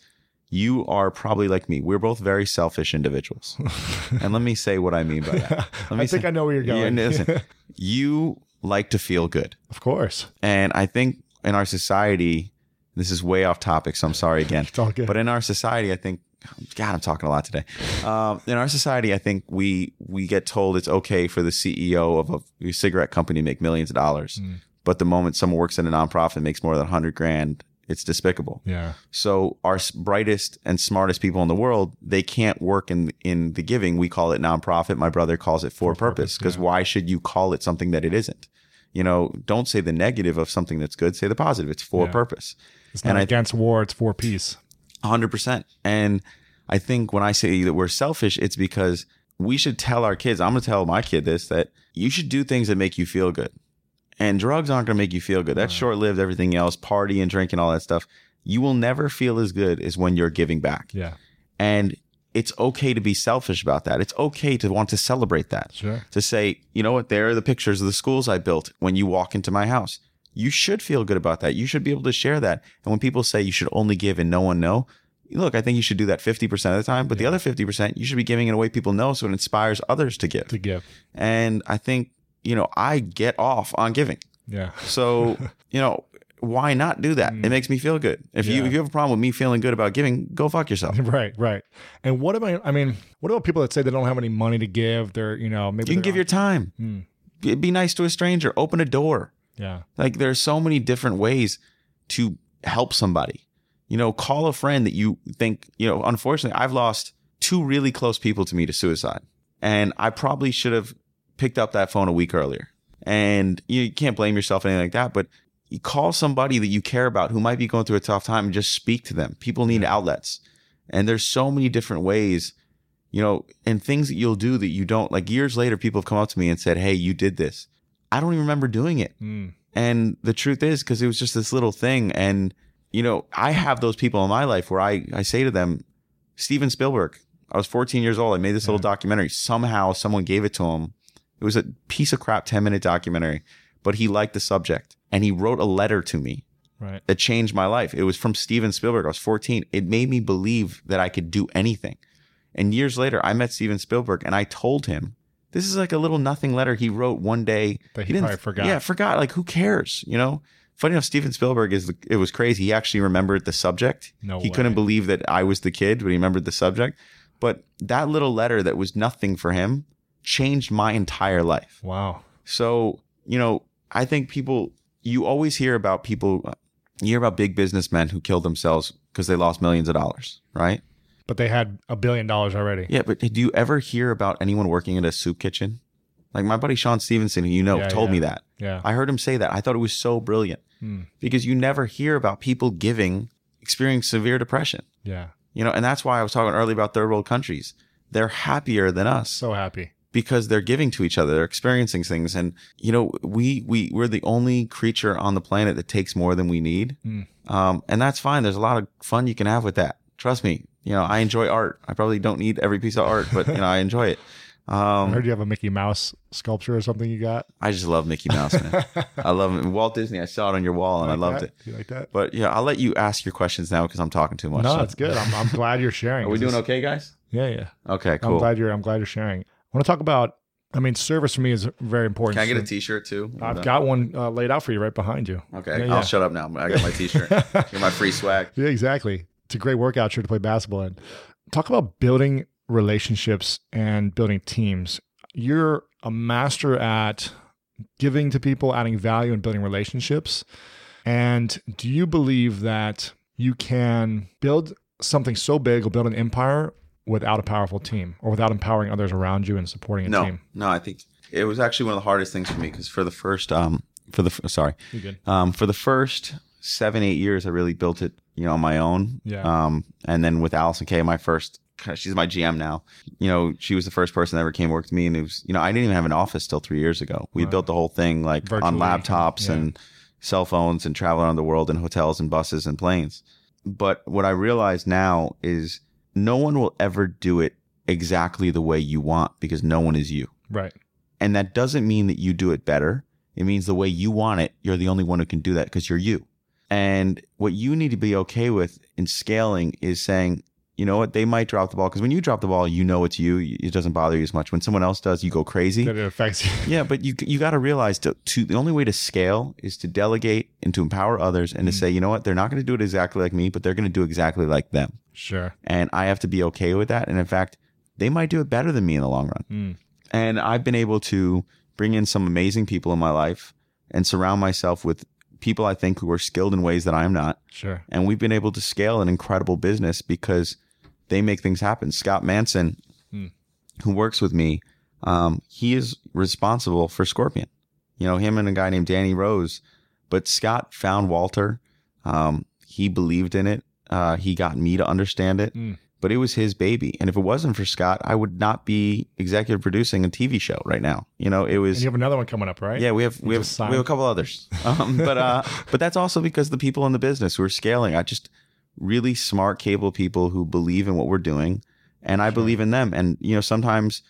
you are probably like me. We're both very selfish individuals. and let me say what I mean by that. Let me I think say- I know where you're going. listen, you like to feel good. of course. And I think in our society, this is way off topic, so I'm sorry again. It's all good. But in our society, I think, God, I'm talking a lot today. Um, in our society, I think we we get told it's okay for the CEO of a cigarette company to make millions of dollars, Mm. but the moment someone works in a nonprofit and makes more than 100 grand, it's despicable. yeah. So our brightest and smartest people in the world, they can't work in in the giving. We call it nonprofit. My brother calls it for, For purpose. Because yeah. why should you call it something that it isn't? You know, don't say the negative of something that's good. Say the positive. It's for Yeah. purpose. It's not And I- against war. It's for peace. hundred percent. And I think when I say that we're selfish, it's because we should tell our kids. I'm going to tell my kid this that you should do things that make you feel good. And drugs aren't going to make you feel good. That's Right. short lived. Everything else, party and drinking, all that stuff. You will never feel as good as when you're giving back. Yeah. And it's okay to be selfish about that. It's okay to want to celebrate that. Sure. To say, you know what, there are the pictures of the schools I built when you walk into my house. You should feel good about that. You should be able to share that. And when people say you should only give and no one know, look, I think you should do that 50% of the time, but the other 50%, you should be giving it away people know so it inspires others to give. To give. And I think, you know, I get off on giving. Yeah. So, you know, why not do that? It mm. makes me feel good. If you if you have a problem with me feeling good about giving, go fuck yourself. Right. Right. And what about? I mean, what about people that say they don't have any money to give? They're you know maybe You can give your time. Hmm. Be, be nice to a stranger. Open a door. yeah. Like there's so many different ways to help somebody. You know, call a friend that you think, you know, unfortunately, I've lost two really close people to me to suicide. And I probably should have picked up that phone a week earlier. And you can't blame yourself or anything like that, but you call somebody that you care about who might be going through a tough time and just speak to them. People need outlets. And there's so many different ways, you know, and things that you'll do that you don't like years later, people have come up to me and said, Hey, you did this. I don't even remember doing it. Hmm. And the truth is, because it was just this little thing. And, you know, I have those people in my life where I, I say to them, Steven Spielberg. I was 14 years old. I made this little documentary. Somehow someone gave it to him. It was a piece of crap 10 minute documentary, but he liked the subject and he wrote a letter to me Right. that changed my life. It was from Steven Spielberg. I was 14. It made me believe that I could do anything. And years later, I met Steven Spielberg and I told him, this is like a little nothing letter he wrote one day. That he probably forgot. Yeah, forgot. Like, who cares? You know? Funny enough, Steven Spielberg is, it was crazy. He actually remembered the subject. No he way. couldn't believe that I was the kid, but he remembered the subject. But that little letter that was nothing for him changed my entire life. Wow. So, you know, I think people, you always hear about people, you hear about big businessmen who kill themselves because they lost millions of dollars, right? But they had a billion dollars already. Yeah, but do you ever hear about anyone working in a soup kitchen? Like my buddy Sean Stephenson, who you know, Yeah, told yeah. me that. Yeah. I heard him say that. I thought it was so brilliant Hmm. because you never hear about people giving, experiencing severe depression. Yeah. You know, and that's why I was talking earlier about third world countries. They're happier than us So happy. Because they're giving to each other they're experiencing things and you know we we we're the only creature on the planet that takes more than we need Mm. um, and that's fine there's a lot of fun you can have with that trust me you know i enjoy art i probably don't need every piece of art but you know i enjoy it um, I heard you have a Mickey Mouse sculpture or something you got. i just love mickey mouse man i love him walt disney i saw it on your wall and i Like loved that? it You like that? but yeah i'll let you ask your questions now because i'm talking too much No, So- it's good. I'm, I'm glad you're sharing. are we doing okay guys Yeah, yeah. okay cool. I'm glad you're. I'm glad you're sharing. I want to talk about. I mean, service for me is very important. can i get a t-shirt too I've got one uh, laid out for you right behind you. okay Yeah, yeah. i'll shut up now i got my t-shirt get my free swag Yeah, exactly. It's a great workout shirt to play basketball in. Talk about building relationships and building teams. You're a master at giving to people, adding value, and building relationships. And do you believe that you can build something so big or build an empire without a powerful team or without empowering others around you and supporting a no, team? No, I think it was actually one of the hardest things for me because for the first, um, for the sorry, um, for the first seven eight years, I really built it, you know, on my own. Yeah. Um, and then with Allison Kaye my first, she's my GM now. You know, she was the first person that ever came work with me, and it was, you know, I didn't even have an office till three years ago. We Wow. built the whole thing like Virtually, on laptops yeah. and cell phones and traveling around the world in hotels and buses and planes. But what I realize now is no one will ever do it exactly the way you want because no one is you. Right. And that doesn't mean that you do it better. It means the way you want it, you're the only one who can do that because you're you. And what you need to be okay with in scaling is saying, you know what, they might drop the ball because when you drop the ball, you know it's you. It doesn't bother you as much. When someone else does, you go crazy. That it affects you. Yeah, but you you got to realize to, to the only way to scale is to delegate and to empower others and to say, you know what, they're not going to do it exactly like me, but they're going to do exactly like them. Sure. And I have to be okay with that. And in fact, they might do it better than me in the long run. Mm. And I've been able to bring in some amazing people in my life and surround myself with people I think who are skilled in ways that I'm not. Sure. And we've been able to scale an incredible business because they make things happen. Scott Manson, Hmm. who works with me, um, he is responsible for Scorpion. You know, him and a guy named Danny Rose. But Scott found Walter. Um, he believed in it. Uh, he got me to understand it. Hmm. But it was his baby. And if it wasn't for Scott, I would not be executive producing a TV show right now. You know, it And was you have another one coming up, right? yeah, we have You we have we have a couple others, um, but uh, but that's also because the people in the business who are scaling. I just really smart, capable people who believe in what we're doing, and I believe in them. And you know, sometimes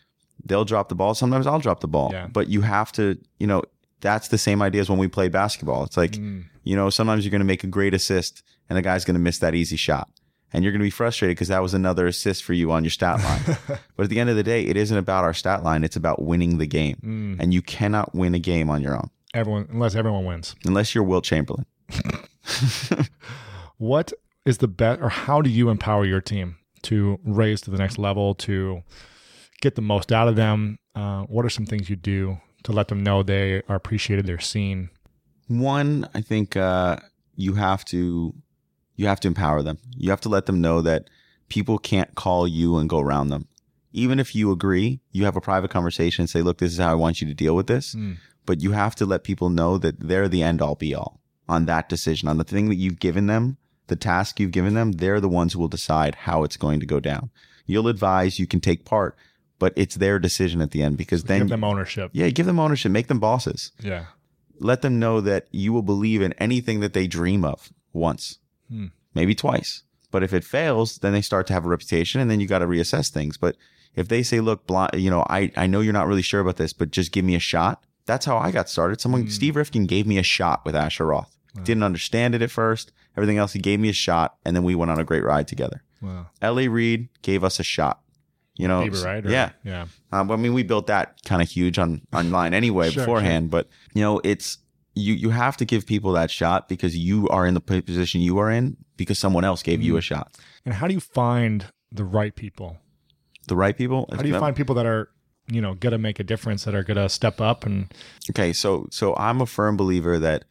they'll drop the ball, sometimes I'll drop the ball. Yeah. But you have to, you know, that's the same idea as when we played basketball. It's like Mm. you know, sometimes you're going to make a great assist, and the guy's going to miss that easy shot. And you're going to be frustrated because that was another assist for you on your stat line. but at the end of the day, it isn't about our stat line. It's about winning the game. Mm. And you cannot win a game on your own Everyone, unless everyone wins. unless you're Wilt Chamberlain. What is the best, or how do you empower your team to raise to the next level, to get the most out of them? Uh, what are some things you do to let them know they are appreciated, they're seen? One, I think uh, you have to you have to empower them. You have to let them know that people can't call you and go around them. Even if you agree, you have a private conversation and say, "Look, this is how I want you to deal with this." Mm. But you have to let people know that they're the end all be all on that decision, on the thing that you've given them, the task you've given them. They're the ones who will decide how it's going to go down. You'll advise, you can take part, but it's their decision at the end because then Give them ownership. yeah, give them ownership, make them bosses Yeah. let them know that you will believe in anything that they dream of once, Hmm. maybe twice, But if it fails, then they start to have a reputation and then you got to reassess things. But if they say, look, blind, you know, I, I know you're not really sure about this, but just give me a shot. That's how I got started. Someone, Steve Rifkin gave me a shot with Asher Roth. Didn't understand it at first. Everything else, he gave me a shot. And then we went on a great ride together. Wow. L.A. Reid gave us a shot. You know, Bieber, right? Or- yeah. Yeah. Um, I mean, we built that kind of huge on online anyway Sure, beforehand, but you know, it's you you have to give people that shot because you are in the position you are in because someone else gave Mm. you a shot. And how do you find the right people? The right people. How do you find people that are, you know, gonna make a difference, that are gonna step up and Okay, so so I'm a firm believer that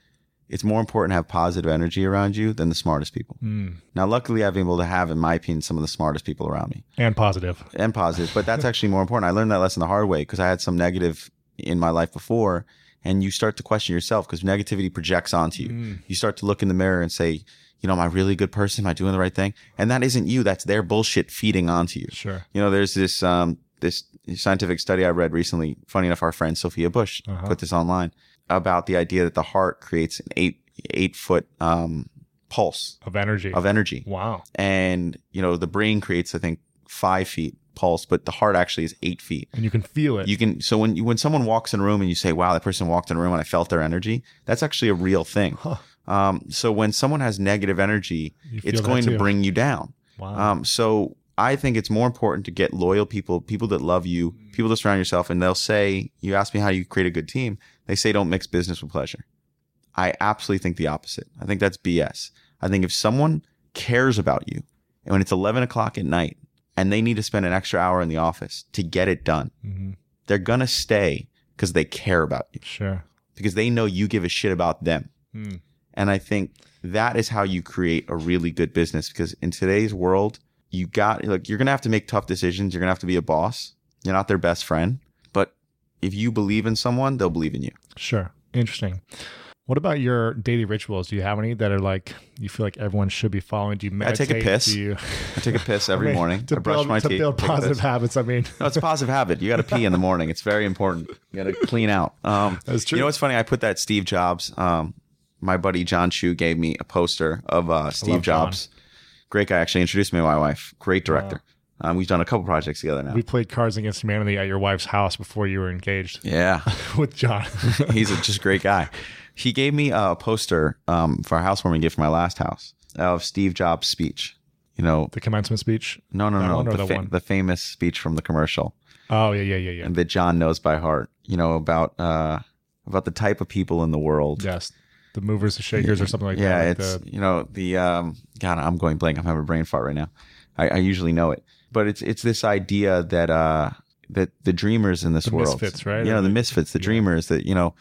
it's more important to have positive energy around you than the smartest people. mm, Now, luckily, I've been able to have, in my opinion, some of the smartest people around me. and positive? and positive, but that's actually more important. I learned that lesson the hard way because I had some negative in my life before, and you start to question yourself because negativity projects onto you. Mm. You start to look in the mirror and say, you know, am I really a good person? Am I doing the right thing? And that isn't you. That's their bullshit feeding onto you. Sure. You know, there's this um, this scientific study I read recently. Funny enough, our friend Sophia Bush Uh-huh. put this online about the idea that the heart creates an eight eight foot um, pulse Of energy. of energy wow. and you know the brain creates i think five feet pulse but the heart actually is eight feet And you can feel it. you can so when you, when someone walks in a room and you say wow that person walked in a room and i felt their energy that's actually a real thing Huh. um, so when someone has negative energy it's going to bring you down wow. um, so i think it's more important to get loyal people people that love you people that surround yourself and they'll say you ask me how you create a good team they say don't mix business with pleasure I absolutely think the opposite. I think that's BS. I think if someone cares about you and when it's 11 o'clock at night and they need to spend an extra hour in the office to get it done, hmm they're going to stay because they care about you, Sure. because they know you give a shit about them. Mm. And I think that is how you create a really good business because in today's world, you got, look, you're going to have to make tough decisions. You're going to have to be a boss. You're not their best friend. If you believe in someone, they'll believe in you. Sure. Interesting. What about your daily rituals? Do you have any that are like you feel like everyone should be following? Do you I take a piss. Do you I take a piss every I mean, morning. to I brush build, my to teeth. build a piss. positive habits? I mean, No, it's a positive habit. You got to pee in the morning. It's very important. You got to clean out. Um, That's true. You know what's funny? I put that Steve Jobs. Um, my buddy Jon Chu gave me a poster of uh, Steve love Jon. Jobs. Great guy. Actually introduced me to my wife. Great director. Um, we've done a couple projects together now. we played Cards Against Humanity at your wife's house before you were engaged yeah, with Jon. he's a just great guy. He gave me a poster um, for a housewarming gift for my last house of Steve Jobs' speech. You know, the commencement speech. no, no, That no, one the, fa- one? the famous speech from the commercial. Oh yeah, yeah, yeah, yeah. and that John knows by heart. You know about uh, about the type of people in the world. Yes, the movers, the shakers, or something like yeah, that. like it's the- you know the um, God, I'm going blank. I'm having a brain fart right now. I, I usually know it, but it's it's this idea that uh that the dreamers in this The world, misfits, right? You know, the misfits, the yeah. dreamers that you know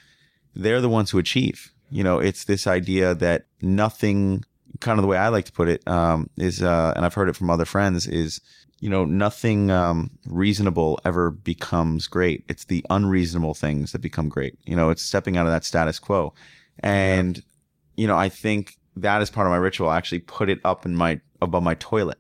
they're the ones who achieve. You know, it's this idea that nothing, kind of the way I like to put it, um, is, uh, and I've heard it from other friends, is you know nothing um, reasonable ever becomes great. It's the unreasonable things that become great. You know, it's stepping out of that status quo, and you know, I think that is part of my ritual. I actually put it up in my above my toilet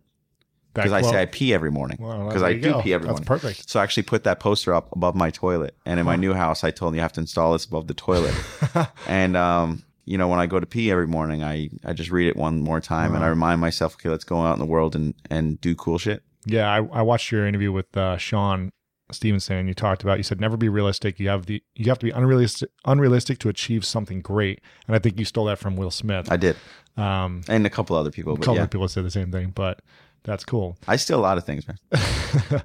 because I say I pee every morning because there I do go. pee every That's morning. perfect. So I actually put that poster up above my toilet. And in my new house, I told them you have to install this above the toilet. and, um, you know, when I go to pee every morning, I, I just read it one more time and I remind myself, okay, let's go out in the world and, and do cool shit. Yeah, I, I watched your interview with uh, Sean Stephenson, and you talked about you said never be realistic. You have the you have to be unrealistic unrealistic to achieve something great. And I think you stole that from Will Smith. I did. Um, And a couple other people, a but couple yeah, people said the same thing, but that's cool. I steal a lot of things, man.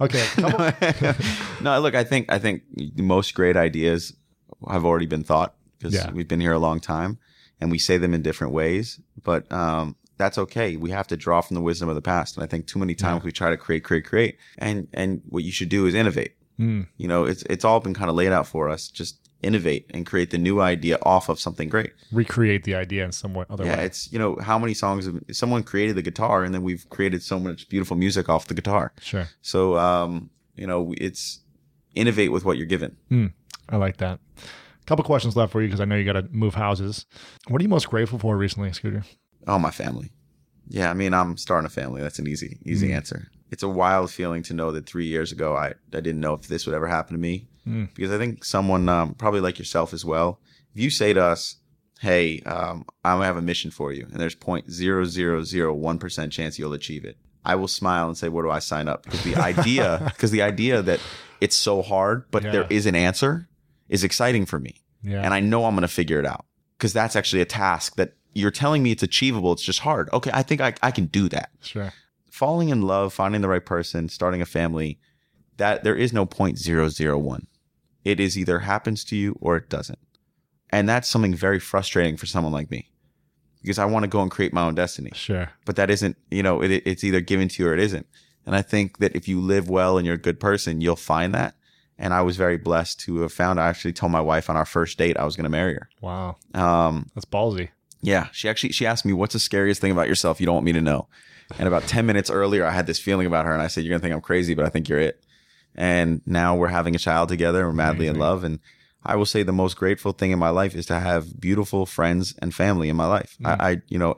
okay, no, look, I think, I think most great ideas have already been thought because Yeah. we've been here a long time and we say them in different ways, but, um, that's okay. We have to draw from the wisdom of the past. And I think too many times we try to create, create, create. And, and what you should do is innovate. Mm, You know, it's, it's all been kind of laid out for us. Just innovate and create the new idea off of something great. recreate the idea in some way, other yeah. way. It's, you know, how many songs have someone created the guitar and then we've created so much beautiful music off the guitar. Sure, So, um, you know, it's innovate with what you're given. I like that. A couple questions left for you because I know you got to move houses. What are you most grateful for recently, Scooter? Oh, my family. Yeah, I mean, I'm starting a family. That's an easy, easy Mm. answer. It's a wild feeling to know that three years ago, I, I didn't know if this would ever happen to me. Mm. Because I think someone, um, probably like yourself as well, if you say to us, hey, um, I have a mission for you, and there's point zero zero zero one percent chance you'll achieve it, I will smile and say, where do I sign up? Because the idea, because the idea that it's so hard, but Yeah. there is an answer, is exciting for me, Yeah. and I know I'm going to figure it out. Because that's actually a task that you're telling me it's achievable. It's just hard. Okay, I think I, I can do that. sure. Falling in love, finding the right person, starting a family, that there is no point zero zero one. It is either happens to you or it doesn't. And that's something very frustrating for someone like me. Because I want to go and create my own destiny. Sure. But that isn't, you know, it, it's either given to you or it isn't. And I think that if you live well and you're a good person, you'll find that. And I was very blessed to have found. I actually told my wife on our first date I was going to marry her. Wow. Um, That's ballsy. yeah, she actually she asked me, "What's the scariest thing about yourself you don't want me to know?" And about ten minutes earlier, I had this feeling about her, and I said, "You're gonna think I'm crazy, but I think you're it." And now we're having a child together. We're madly in love, and I will say the most grateful thing in my life is to have beautiful friends and family in my life. Mm. I, I, you know,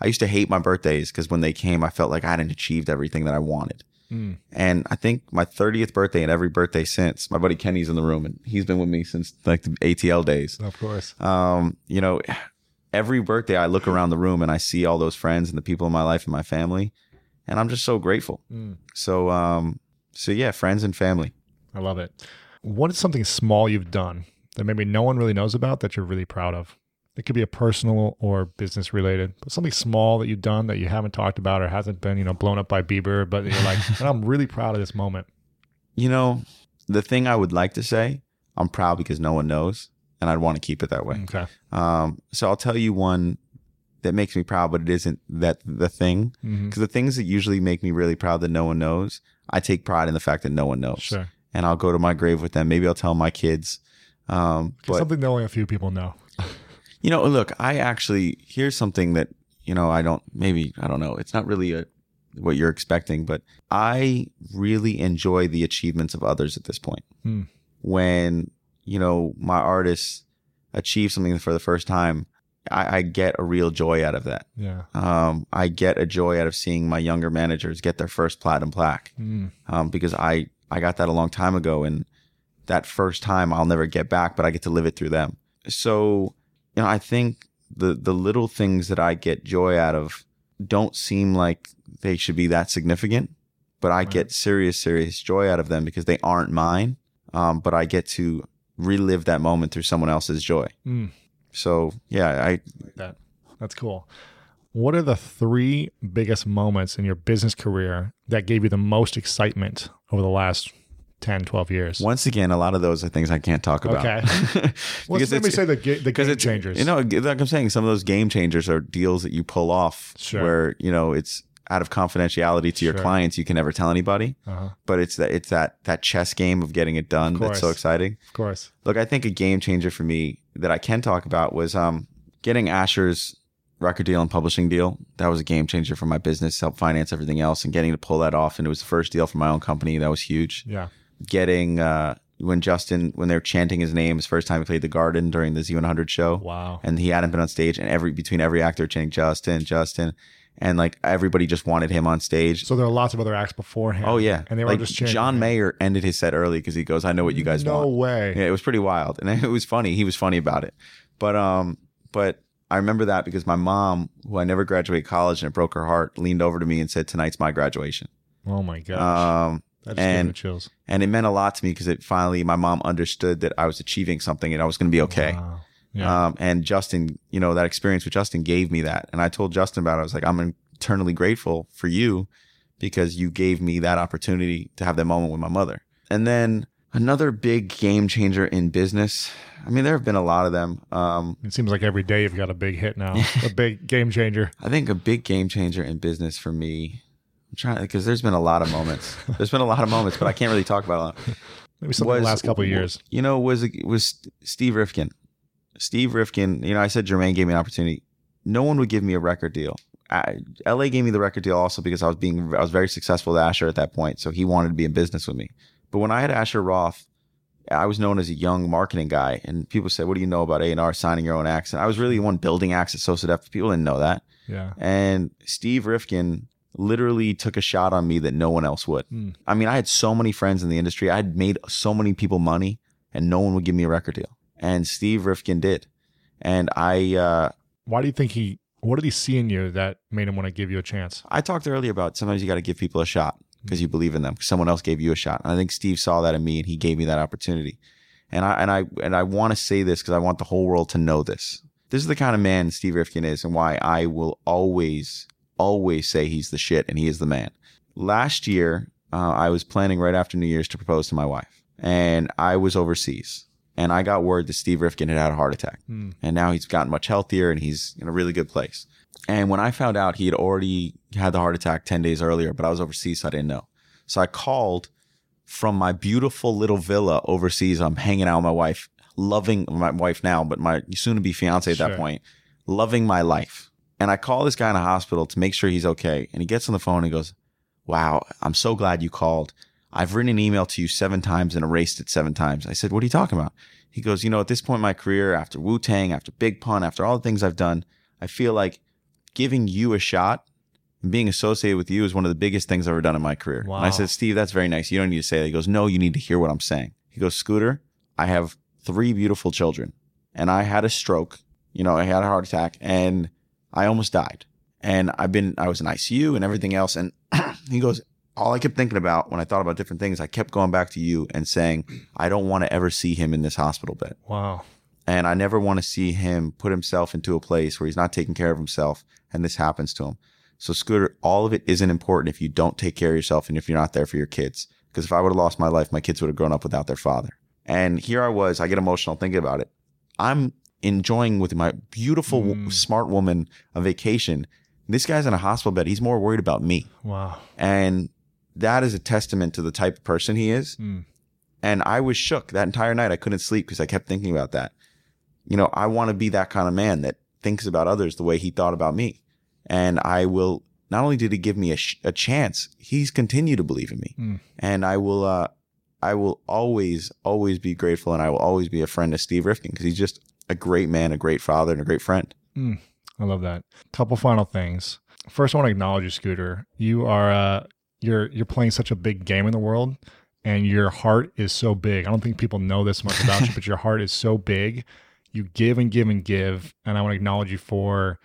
I used to hate my birthdays because when they came, I felt like I hadn't achieved everything that I wanted. Mm. And I think my 30th birthday and every birthday since, my buddy Kenny's in the room, and he's been with me since like the ATL days Of course. um, you know, every birthday I look around the room and I see all those friends and the people in my life and my family, and I'm just so grateful. Mm. So, um, so yeah, friends and family. I love it. What is something small you've done that maybe no one really knows about that you're really proud of? It could be a personal or business related, but something small that you've done that you haven't talked about or hasn't been, you know, blown up by Bieber, but you're like, "Man, I'm really proud of this moment. You know, the thing I would like to say, I'm proud because no one knows, and I'd want to keep it that way. Okay. Um, so I'll tell you one that makes me proud, but it isn't that the thing. Because the things that usually make me really proud that no one knows, I take pride in the fact that no one knows. Sure. And I'll go to my grave with them. Maybe I'll tell my kids. Um, but something that only a few people know. You know, look, I actually here's something that you know I don't maybe I don't know. It's not really a what you're expecting, but I really enjoy the achievements of others at this point. Hmm. When you know my artists achieve something for the first time, I, I get a real joy out of that. Yeah. Um, I get a joy out of seeing my younger managers get their first platinum plaque Mm. um, because I I got that a long time ago, and that first time I'll never get back, but I get to live it through them. So you know, I think the the little things that I get joy out of don't seem like they should be that significant, but I Right. get serious serious joy out of them because they aren't mine. Um, but I get to relive that moment through someone else's joy. Mm. So yeah, I Like that. That's cool. What are the three biggest moments in your business career that gave you the most excitement over the last 10, 12 years? once again a lot of those are things I can't talk about. Okay. Well, let me say the, ga- the game changers. You know, like I'm saying, some of those game changers are deals that you pull off Sure. where you know it's out of confidentiality to your Sure. clients. You can never tell anybody, uh-huh. but it's that it's that that chess game of getting it done that's so exciting. of course. Look, I think a game changer for me that I can talk about was um, getting Asher's record deal and publishing deal. That was a game changer for my business, help finance everything else, and getting to pull that off. And it was the first deal for my own company. That was huge. Yeah. Getting uh, when Justin when they're chanting his name, his first time he played the Garden during the Z100 show Wow. and he hadn't been on stage and every between every actor chanting Justin, Justin, and like everybody just wanted him on stage. So there are lots of other acts beforehand. oh yeah, And they were like just chanting. John Mayer ended his set early because he goes, "I know what you guys no want." way. Yeah, it was pretty wild, and it was funny. He was funny about it, but um, but I remember that because my mom, who I never graduated college and it broke her heart, leaned over to me and said, "Tonight's my graduation." Oh my gosh. Um, that just gave and- me chills. and it meant a lot to me because it finally my mom understood that I was achieving something and I was going to be okay. Wow. Yeah. Um, and Justin, you know, that experience with Justin gave me that. And I told Justin about it. I was like, I'm eternally grateful for you because you gave me that opportunity to have that moment with my mother. And then another big game changer in business. I mean, there have been a lot of them. Um, it seems like every day you've got a big hit now, a big game changer. I think a big game changer in business for me. I'm trying because there's been a lot of moments. There's been a lot of moments, but I can't really talk about a lot. Maybe something in the last couple of years. You know, was was Steve Rifkin. Steve Rifkin, you know, I said Jermaine gave me an opportunity. No one would give me a record deal. I, LA gave me the record deal also because I was being I was very successful with Asher at that point, so he wanted to be in business with me. But when I had Asher Roth, I was known as a young marketing guy, and people said, "What do you know about A and R signing your own acts?" And I was really the one building acts at So So Def. People didn't know that. Yeah. And Steve Rifkin literally took a shot on me that no one else would. Hmm. I mean, I had so many friends in the industry. I had made so many people money and no one would give me a record deal. And Steve Rifkin did. And I uh, Why do you think he? What did he see in you that made him want to give you a chance? I talked earlier about sometimes you got to give people a shot because you believe in them. someone else gave you a shot. And I think Steve saw that in me, and he gave me that opportunity. And I and I and I want to say this because I want the whole world to know this. This is the kind of man Steve Rifkin is, and why I will always, always say he's the shit and he is the man. Last year, uh, I was planning right after New Year's to propose to my wife, and I was overseas. And I got word that Steve Rifkin had had a heart attack, Hmm. and now he's gotten much healthier and he's in a really good place. And when I found out he had already had the heart attack 10 days earlier, but I was overseas, so I didn't know. So I called from my beautiful little villa overseas. I'm hanging out with my wife, loving my wife now, but my soon to be fiance at that point, loving my life. And I call this guy in a hospital to make sure he's okay. And he gets on the phone and he goes, Wow, I'm so glad you called. I've written an email to you seven times and erased it seven times. I said, What are you talking about? He goes, You know, at this point in my career, after Wu Tang, after Big Pun, after all the things I've done, I feel like giving you a shot and being associated with you is one of the biggest things I've ever done in my career. And I said, Steve, that's very nice. You don't need to say that. He goes, No, you need to hear what I'm saying. He goes, Scooter, I have three beautiful children and I had a stroke. You know, I had a heart attack and I almost died. And I've been, I was in ICU and everything else. And he goes, all I kept thinking about when I thought about different things, I kept going back to you and saying, I don't want to ever see him in this hospital bed. Wow. And I never want to see him put himself into a place where he's not taking care of himself and this happens to him. So, Scooter, all of it isn't important if you don't take care of yourself and if you're not there for your kids. Because if I would have lost my life, my kids would have grown up without their father. And here I was, I get emotional thinking about it. I'm enjoying with my beautiful, Mm. smart woman a vacation. This guy's in a hospital bed. He's more worried about me. Wow. And that is a testament to the type of person he is. Mm. And I was shook that entire night. I couldn't sleep because I kept thinking about that. You know, I want to be that kind of man that thinks about others the way he thought about me. And I will, not only did he give me a, sh- a chance, he's continued to believe in me. Mm. And I will, uh, I will always, always be grateful and I will always be a friend of Steve Rifkin because he's just a great man, a great father, and a great friend. I love that. Couple final things. First, I want to acknowledge you, Scooter. You are uh, you're you're playing such a big game in the world, and your heart is so big. I don't think people know this much about you, but your heart is so big. You give and give and give, and I want to acknowledge you for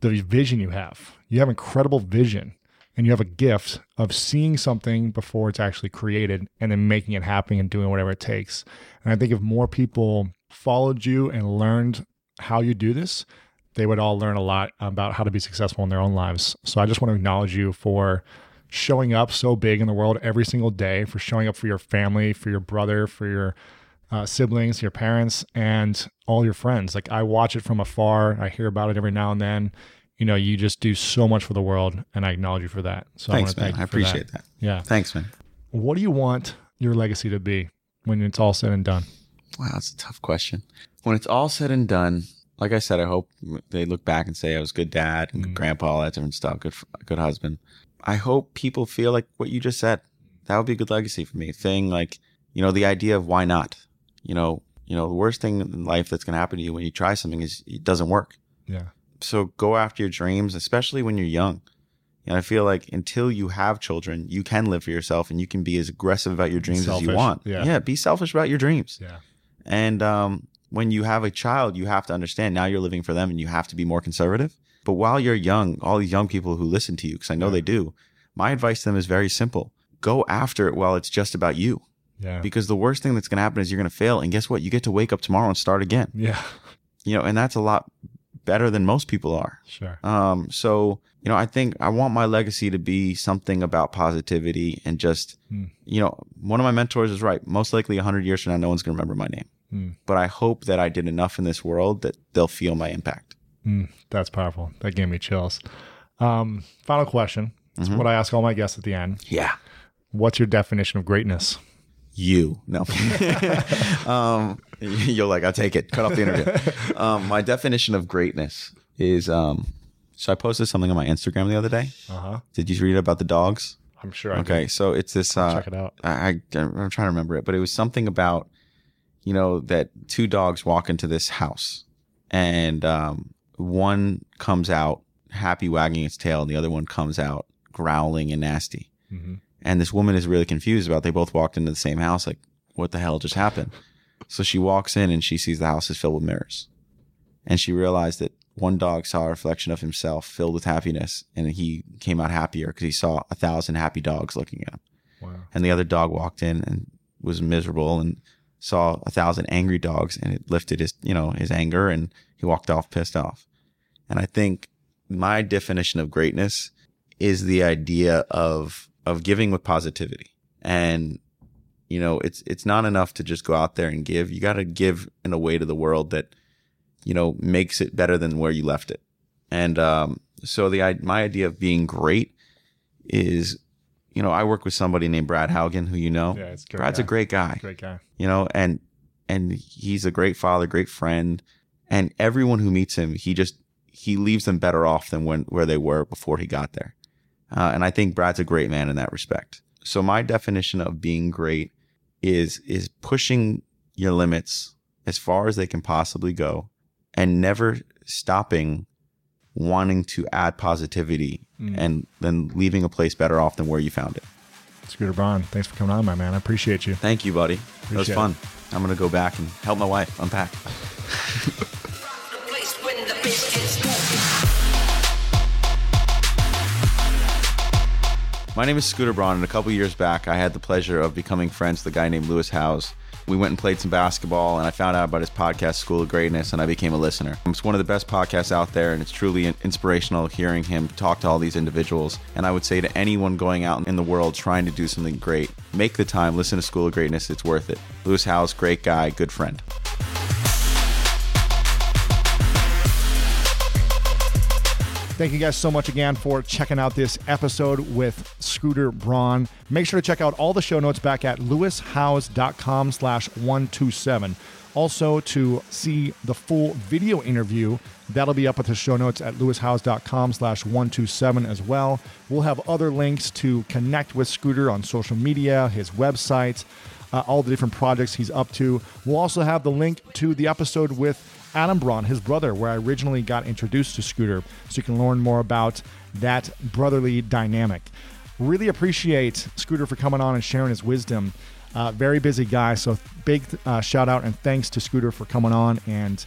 the vision you have. You have incredible vision, and you have a gift of seeing something before it's actually created, and then making it happen and doing whatever it takes. And I think if more people followed you and learned how you do this, they would all learn a lot about how to be successful in their own lives. So I just want to acknowledge you for showing up so big in the world every single day, for showing up for your family, for your brother, for your uh, siblings, your parents, and all your friends. Like I watch it from afar. I hear about it every now and then. You know, you just do so much for the world, and I acknowledge you for that. So Thanks, I man. I for that. appreciate that. Yeah. Thanks, man. What do you want your legacy to be when it's all said and done? Wow, that's a tough question. When it's all said and done, like I said, I hope they look back and say I was good dad and good Mm. grandpa, all that different stuff, good, good husband. I hope people feel like what you just said. That would be a good legacy for me. Thing like, you know, the idea of why not. You know, you know, the worst thing in life that's going to happen to you when you try something is it doesn't work. Yeah. So go after your dreams, especially when you're young. And I feel like until you have children, you can live for yourself and you can be as aggressive about your dreams as you want. yeah. yeah, be selfish about your dreams. Yeah. And um, when you have a child, you have to understand now you're living for them and you have to be more conservative. But while you're young, all these young people who listen to you, because I know Yeah. they do, my advice to them is very simple go after it while it's just about you. Yeah. Because the worst thing that's going to happen is you're going to fail. And guess what? You get to wake up tomorrow and start again. Yeah. You know, and that's a lot better than most people are. Sure. Um, so you know, I think I want my legacy to be something about positivity and just, Hmm. you know, one of my mentors is right. Most likely, hundred years from now, no one's going to remember my name. Hmm. But I hope that I did enough in this world that they'll feel my impact. Mm, that's powerful. That gave me chills. Um, final question. It's Mhm. what I ask all my guests at the end. Yeah, What's your definition of greatness? you no. um, you're like, I'll take it. Cut off the interview. um, my definition of greatness is um. So I posted something on my Instagram the other day. Uh huh. Did you read about the dogs? I'm sure I Okay, so it's this. Uh, Check it out. I, I I'm trying to remember it, but it was something about, you know, that two dogs walk into this house, and um, one comes out happy, wagging its tail, and the other one comes out growling and nasty. hmm And this woman is really confused about. They both walked into the same house. Like, what the hell just happened? So she walks in and she sees the house is filled with mirrors, and she realized that one dog saw a reflection of himself filled with happiness, and he came out happier because he saw a thousand happy dogs looking at him. Wow. And the other dog walked in and was miserable and saw a thousand angry dogs, and it lifted his you know his anger, and he walked off pissed off. And I think my definition of greatness is the idea of of giving with positivity. And you know, it's it's not enough to just go out there and give. You got to give in a way to the world that you know makes it better than where you left it. And um, so the my idea of being great is, you know, I work with somebody named Brad Haugen, who you know. Yeah, it's a great Brad's guy. a great guy Great guy. you know, and and he's a great father, great friend, and everyone who meets him, he just he leaves them better off than when where they were before he got there. Uh, and I think Brad's a great man in that respect. So my definition of being great is is pushing your limits as far as they can possibly go, and never stopping wanting to add positivity Mm. and then leaving a place better off than where you found it. Scooter Braun, thanks for coming on, my man. I appreciate you. Thank you, buddy. That was Appreciate fun. I'm gonna go back and help my wife unpack. My name is Scooter Braun, and a couple years back, I had the pleasure of becoming friends with a guy named Lewis Howes. We went and played some basketball, and I found out about his podcast, School of Greatness, and I became a listener. It's one of the best podcasts out there, and it's truly inspirational hearing him talk to all these individuals. And I would say to anyone going out in the world trying to do something great, make the time, listen to School of Greatness. It's worth it. Lewis Howes, great guy, good friend. Thank you guys so much again for checking out this episode with Scooter Braun. Make sure to check out all the show notes back at lewishowes.com slash 127. Also, to see the full video interview, that'll be up at the show notes at lewishowes.com slash 127 as well. We'll have other links to connect with Scooter on social media, his website, uh, all the different projects he's up to. We'll also have the link to the episode with Adam Braun, his brother, where I originally got introduced to Scooter, so you can learn more about that brotherly dynamic. Really appreciate Scooter for coming on and sharing his wisdom. Uh, very busy guy, so big uh, shout out and thanks to Scooter for coming on and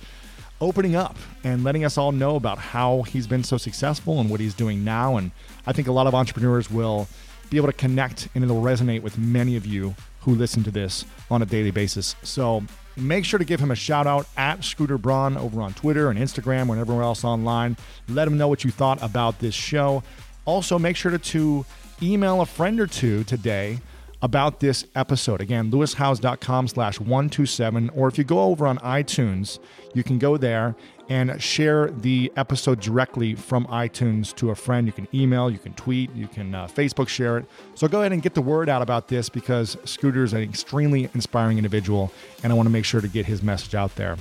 opening up and letting us all know about how he's been so successful and what he's doing now. And I think a lot of entrepreneurs will be able to connect and it'll resonate with many of you who listen to this on a daily basis. So make sure to give him a shout out at Scooter Braun over on Twitter and Instagram and everywhere else online. Let him know what you thought about this show. Also, make sure to, to email a friend or two today about this episode. Again, lewishowes.com slash 127. Or if you go over on iTunes, you can go there and share the episode directly from iTunes to a friend. You can email, you can tweet, you can uh, Facebook share it. So go ahead and get the word out about this because Scooter is an extremely inspiring individual, and I want to make sure to get his message out there.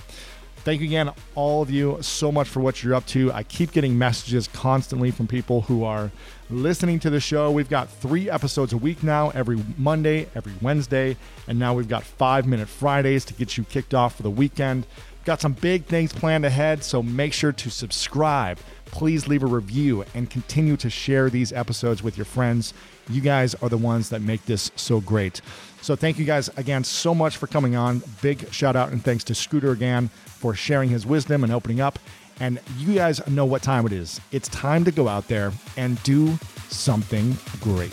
Thank you again, all of you, so much for what you're up to. I keep getting messages constantly from people who are listening to the show. We've got three episodes a week now, every Monday, every Wednesday, and now we've got five minute Fridays to get you kicked off for the weekend. Got some big things planned ahead, so make sure to subscribe. Please leave a review and continue to share these episodes with your friends. You guys are the ones that make this so great. So, thank you guys again so much for coming on. Big shout out and thanks to Scooter again for sharing his wisdom and opening up. And you guys know what time it is. It's time to go out there and do something great.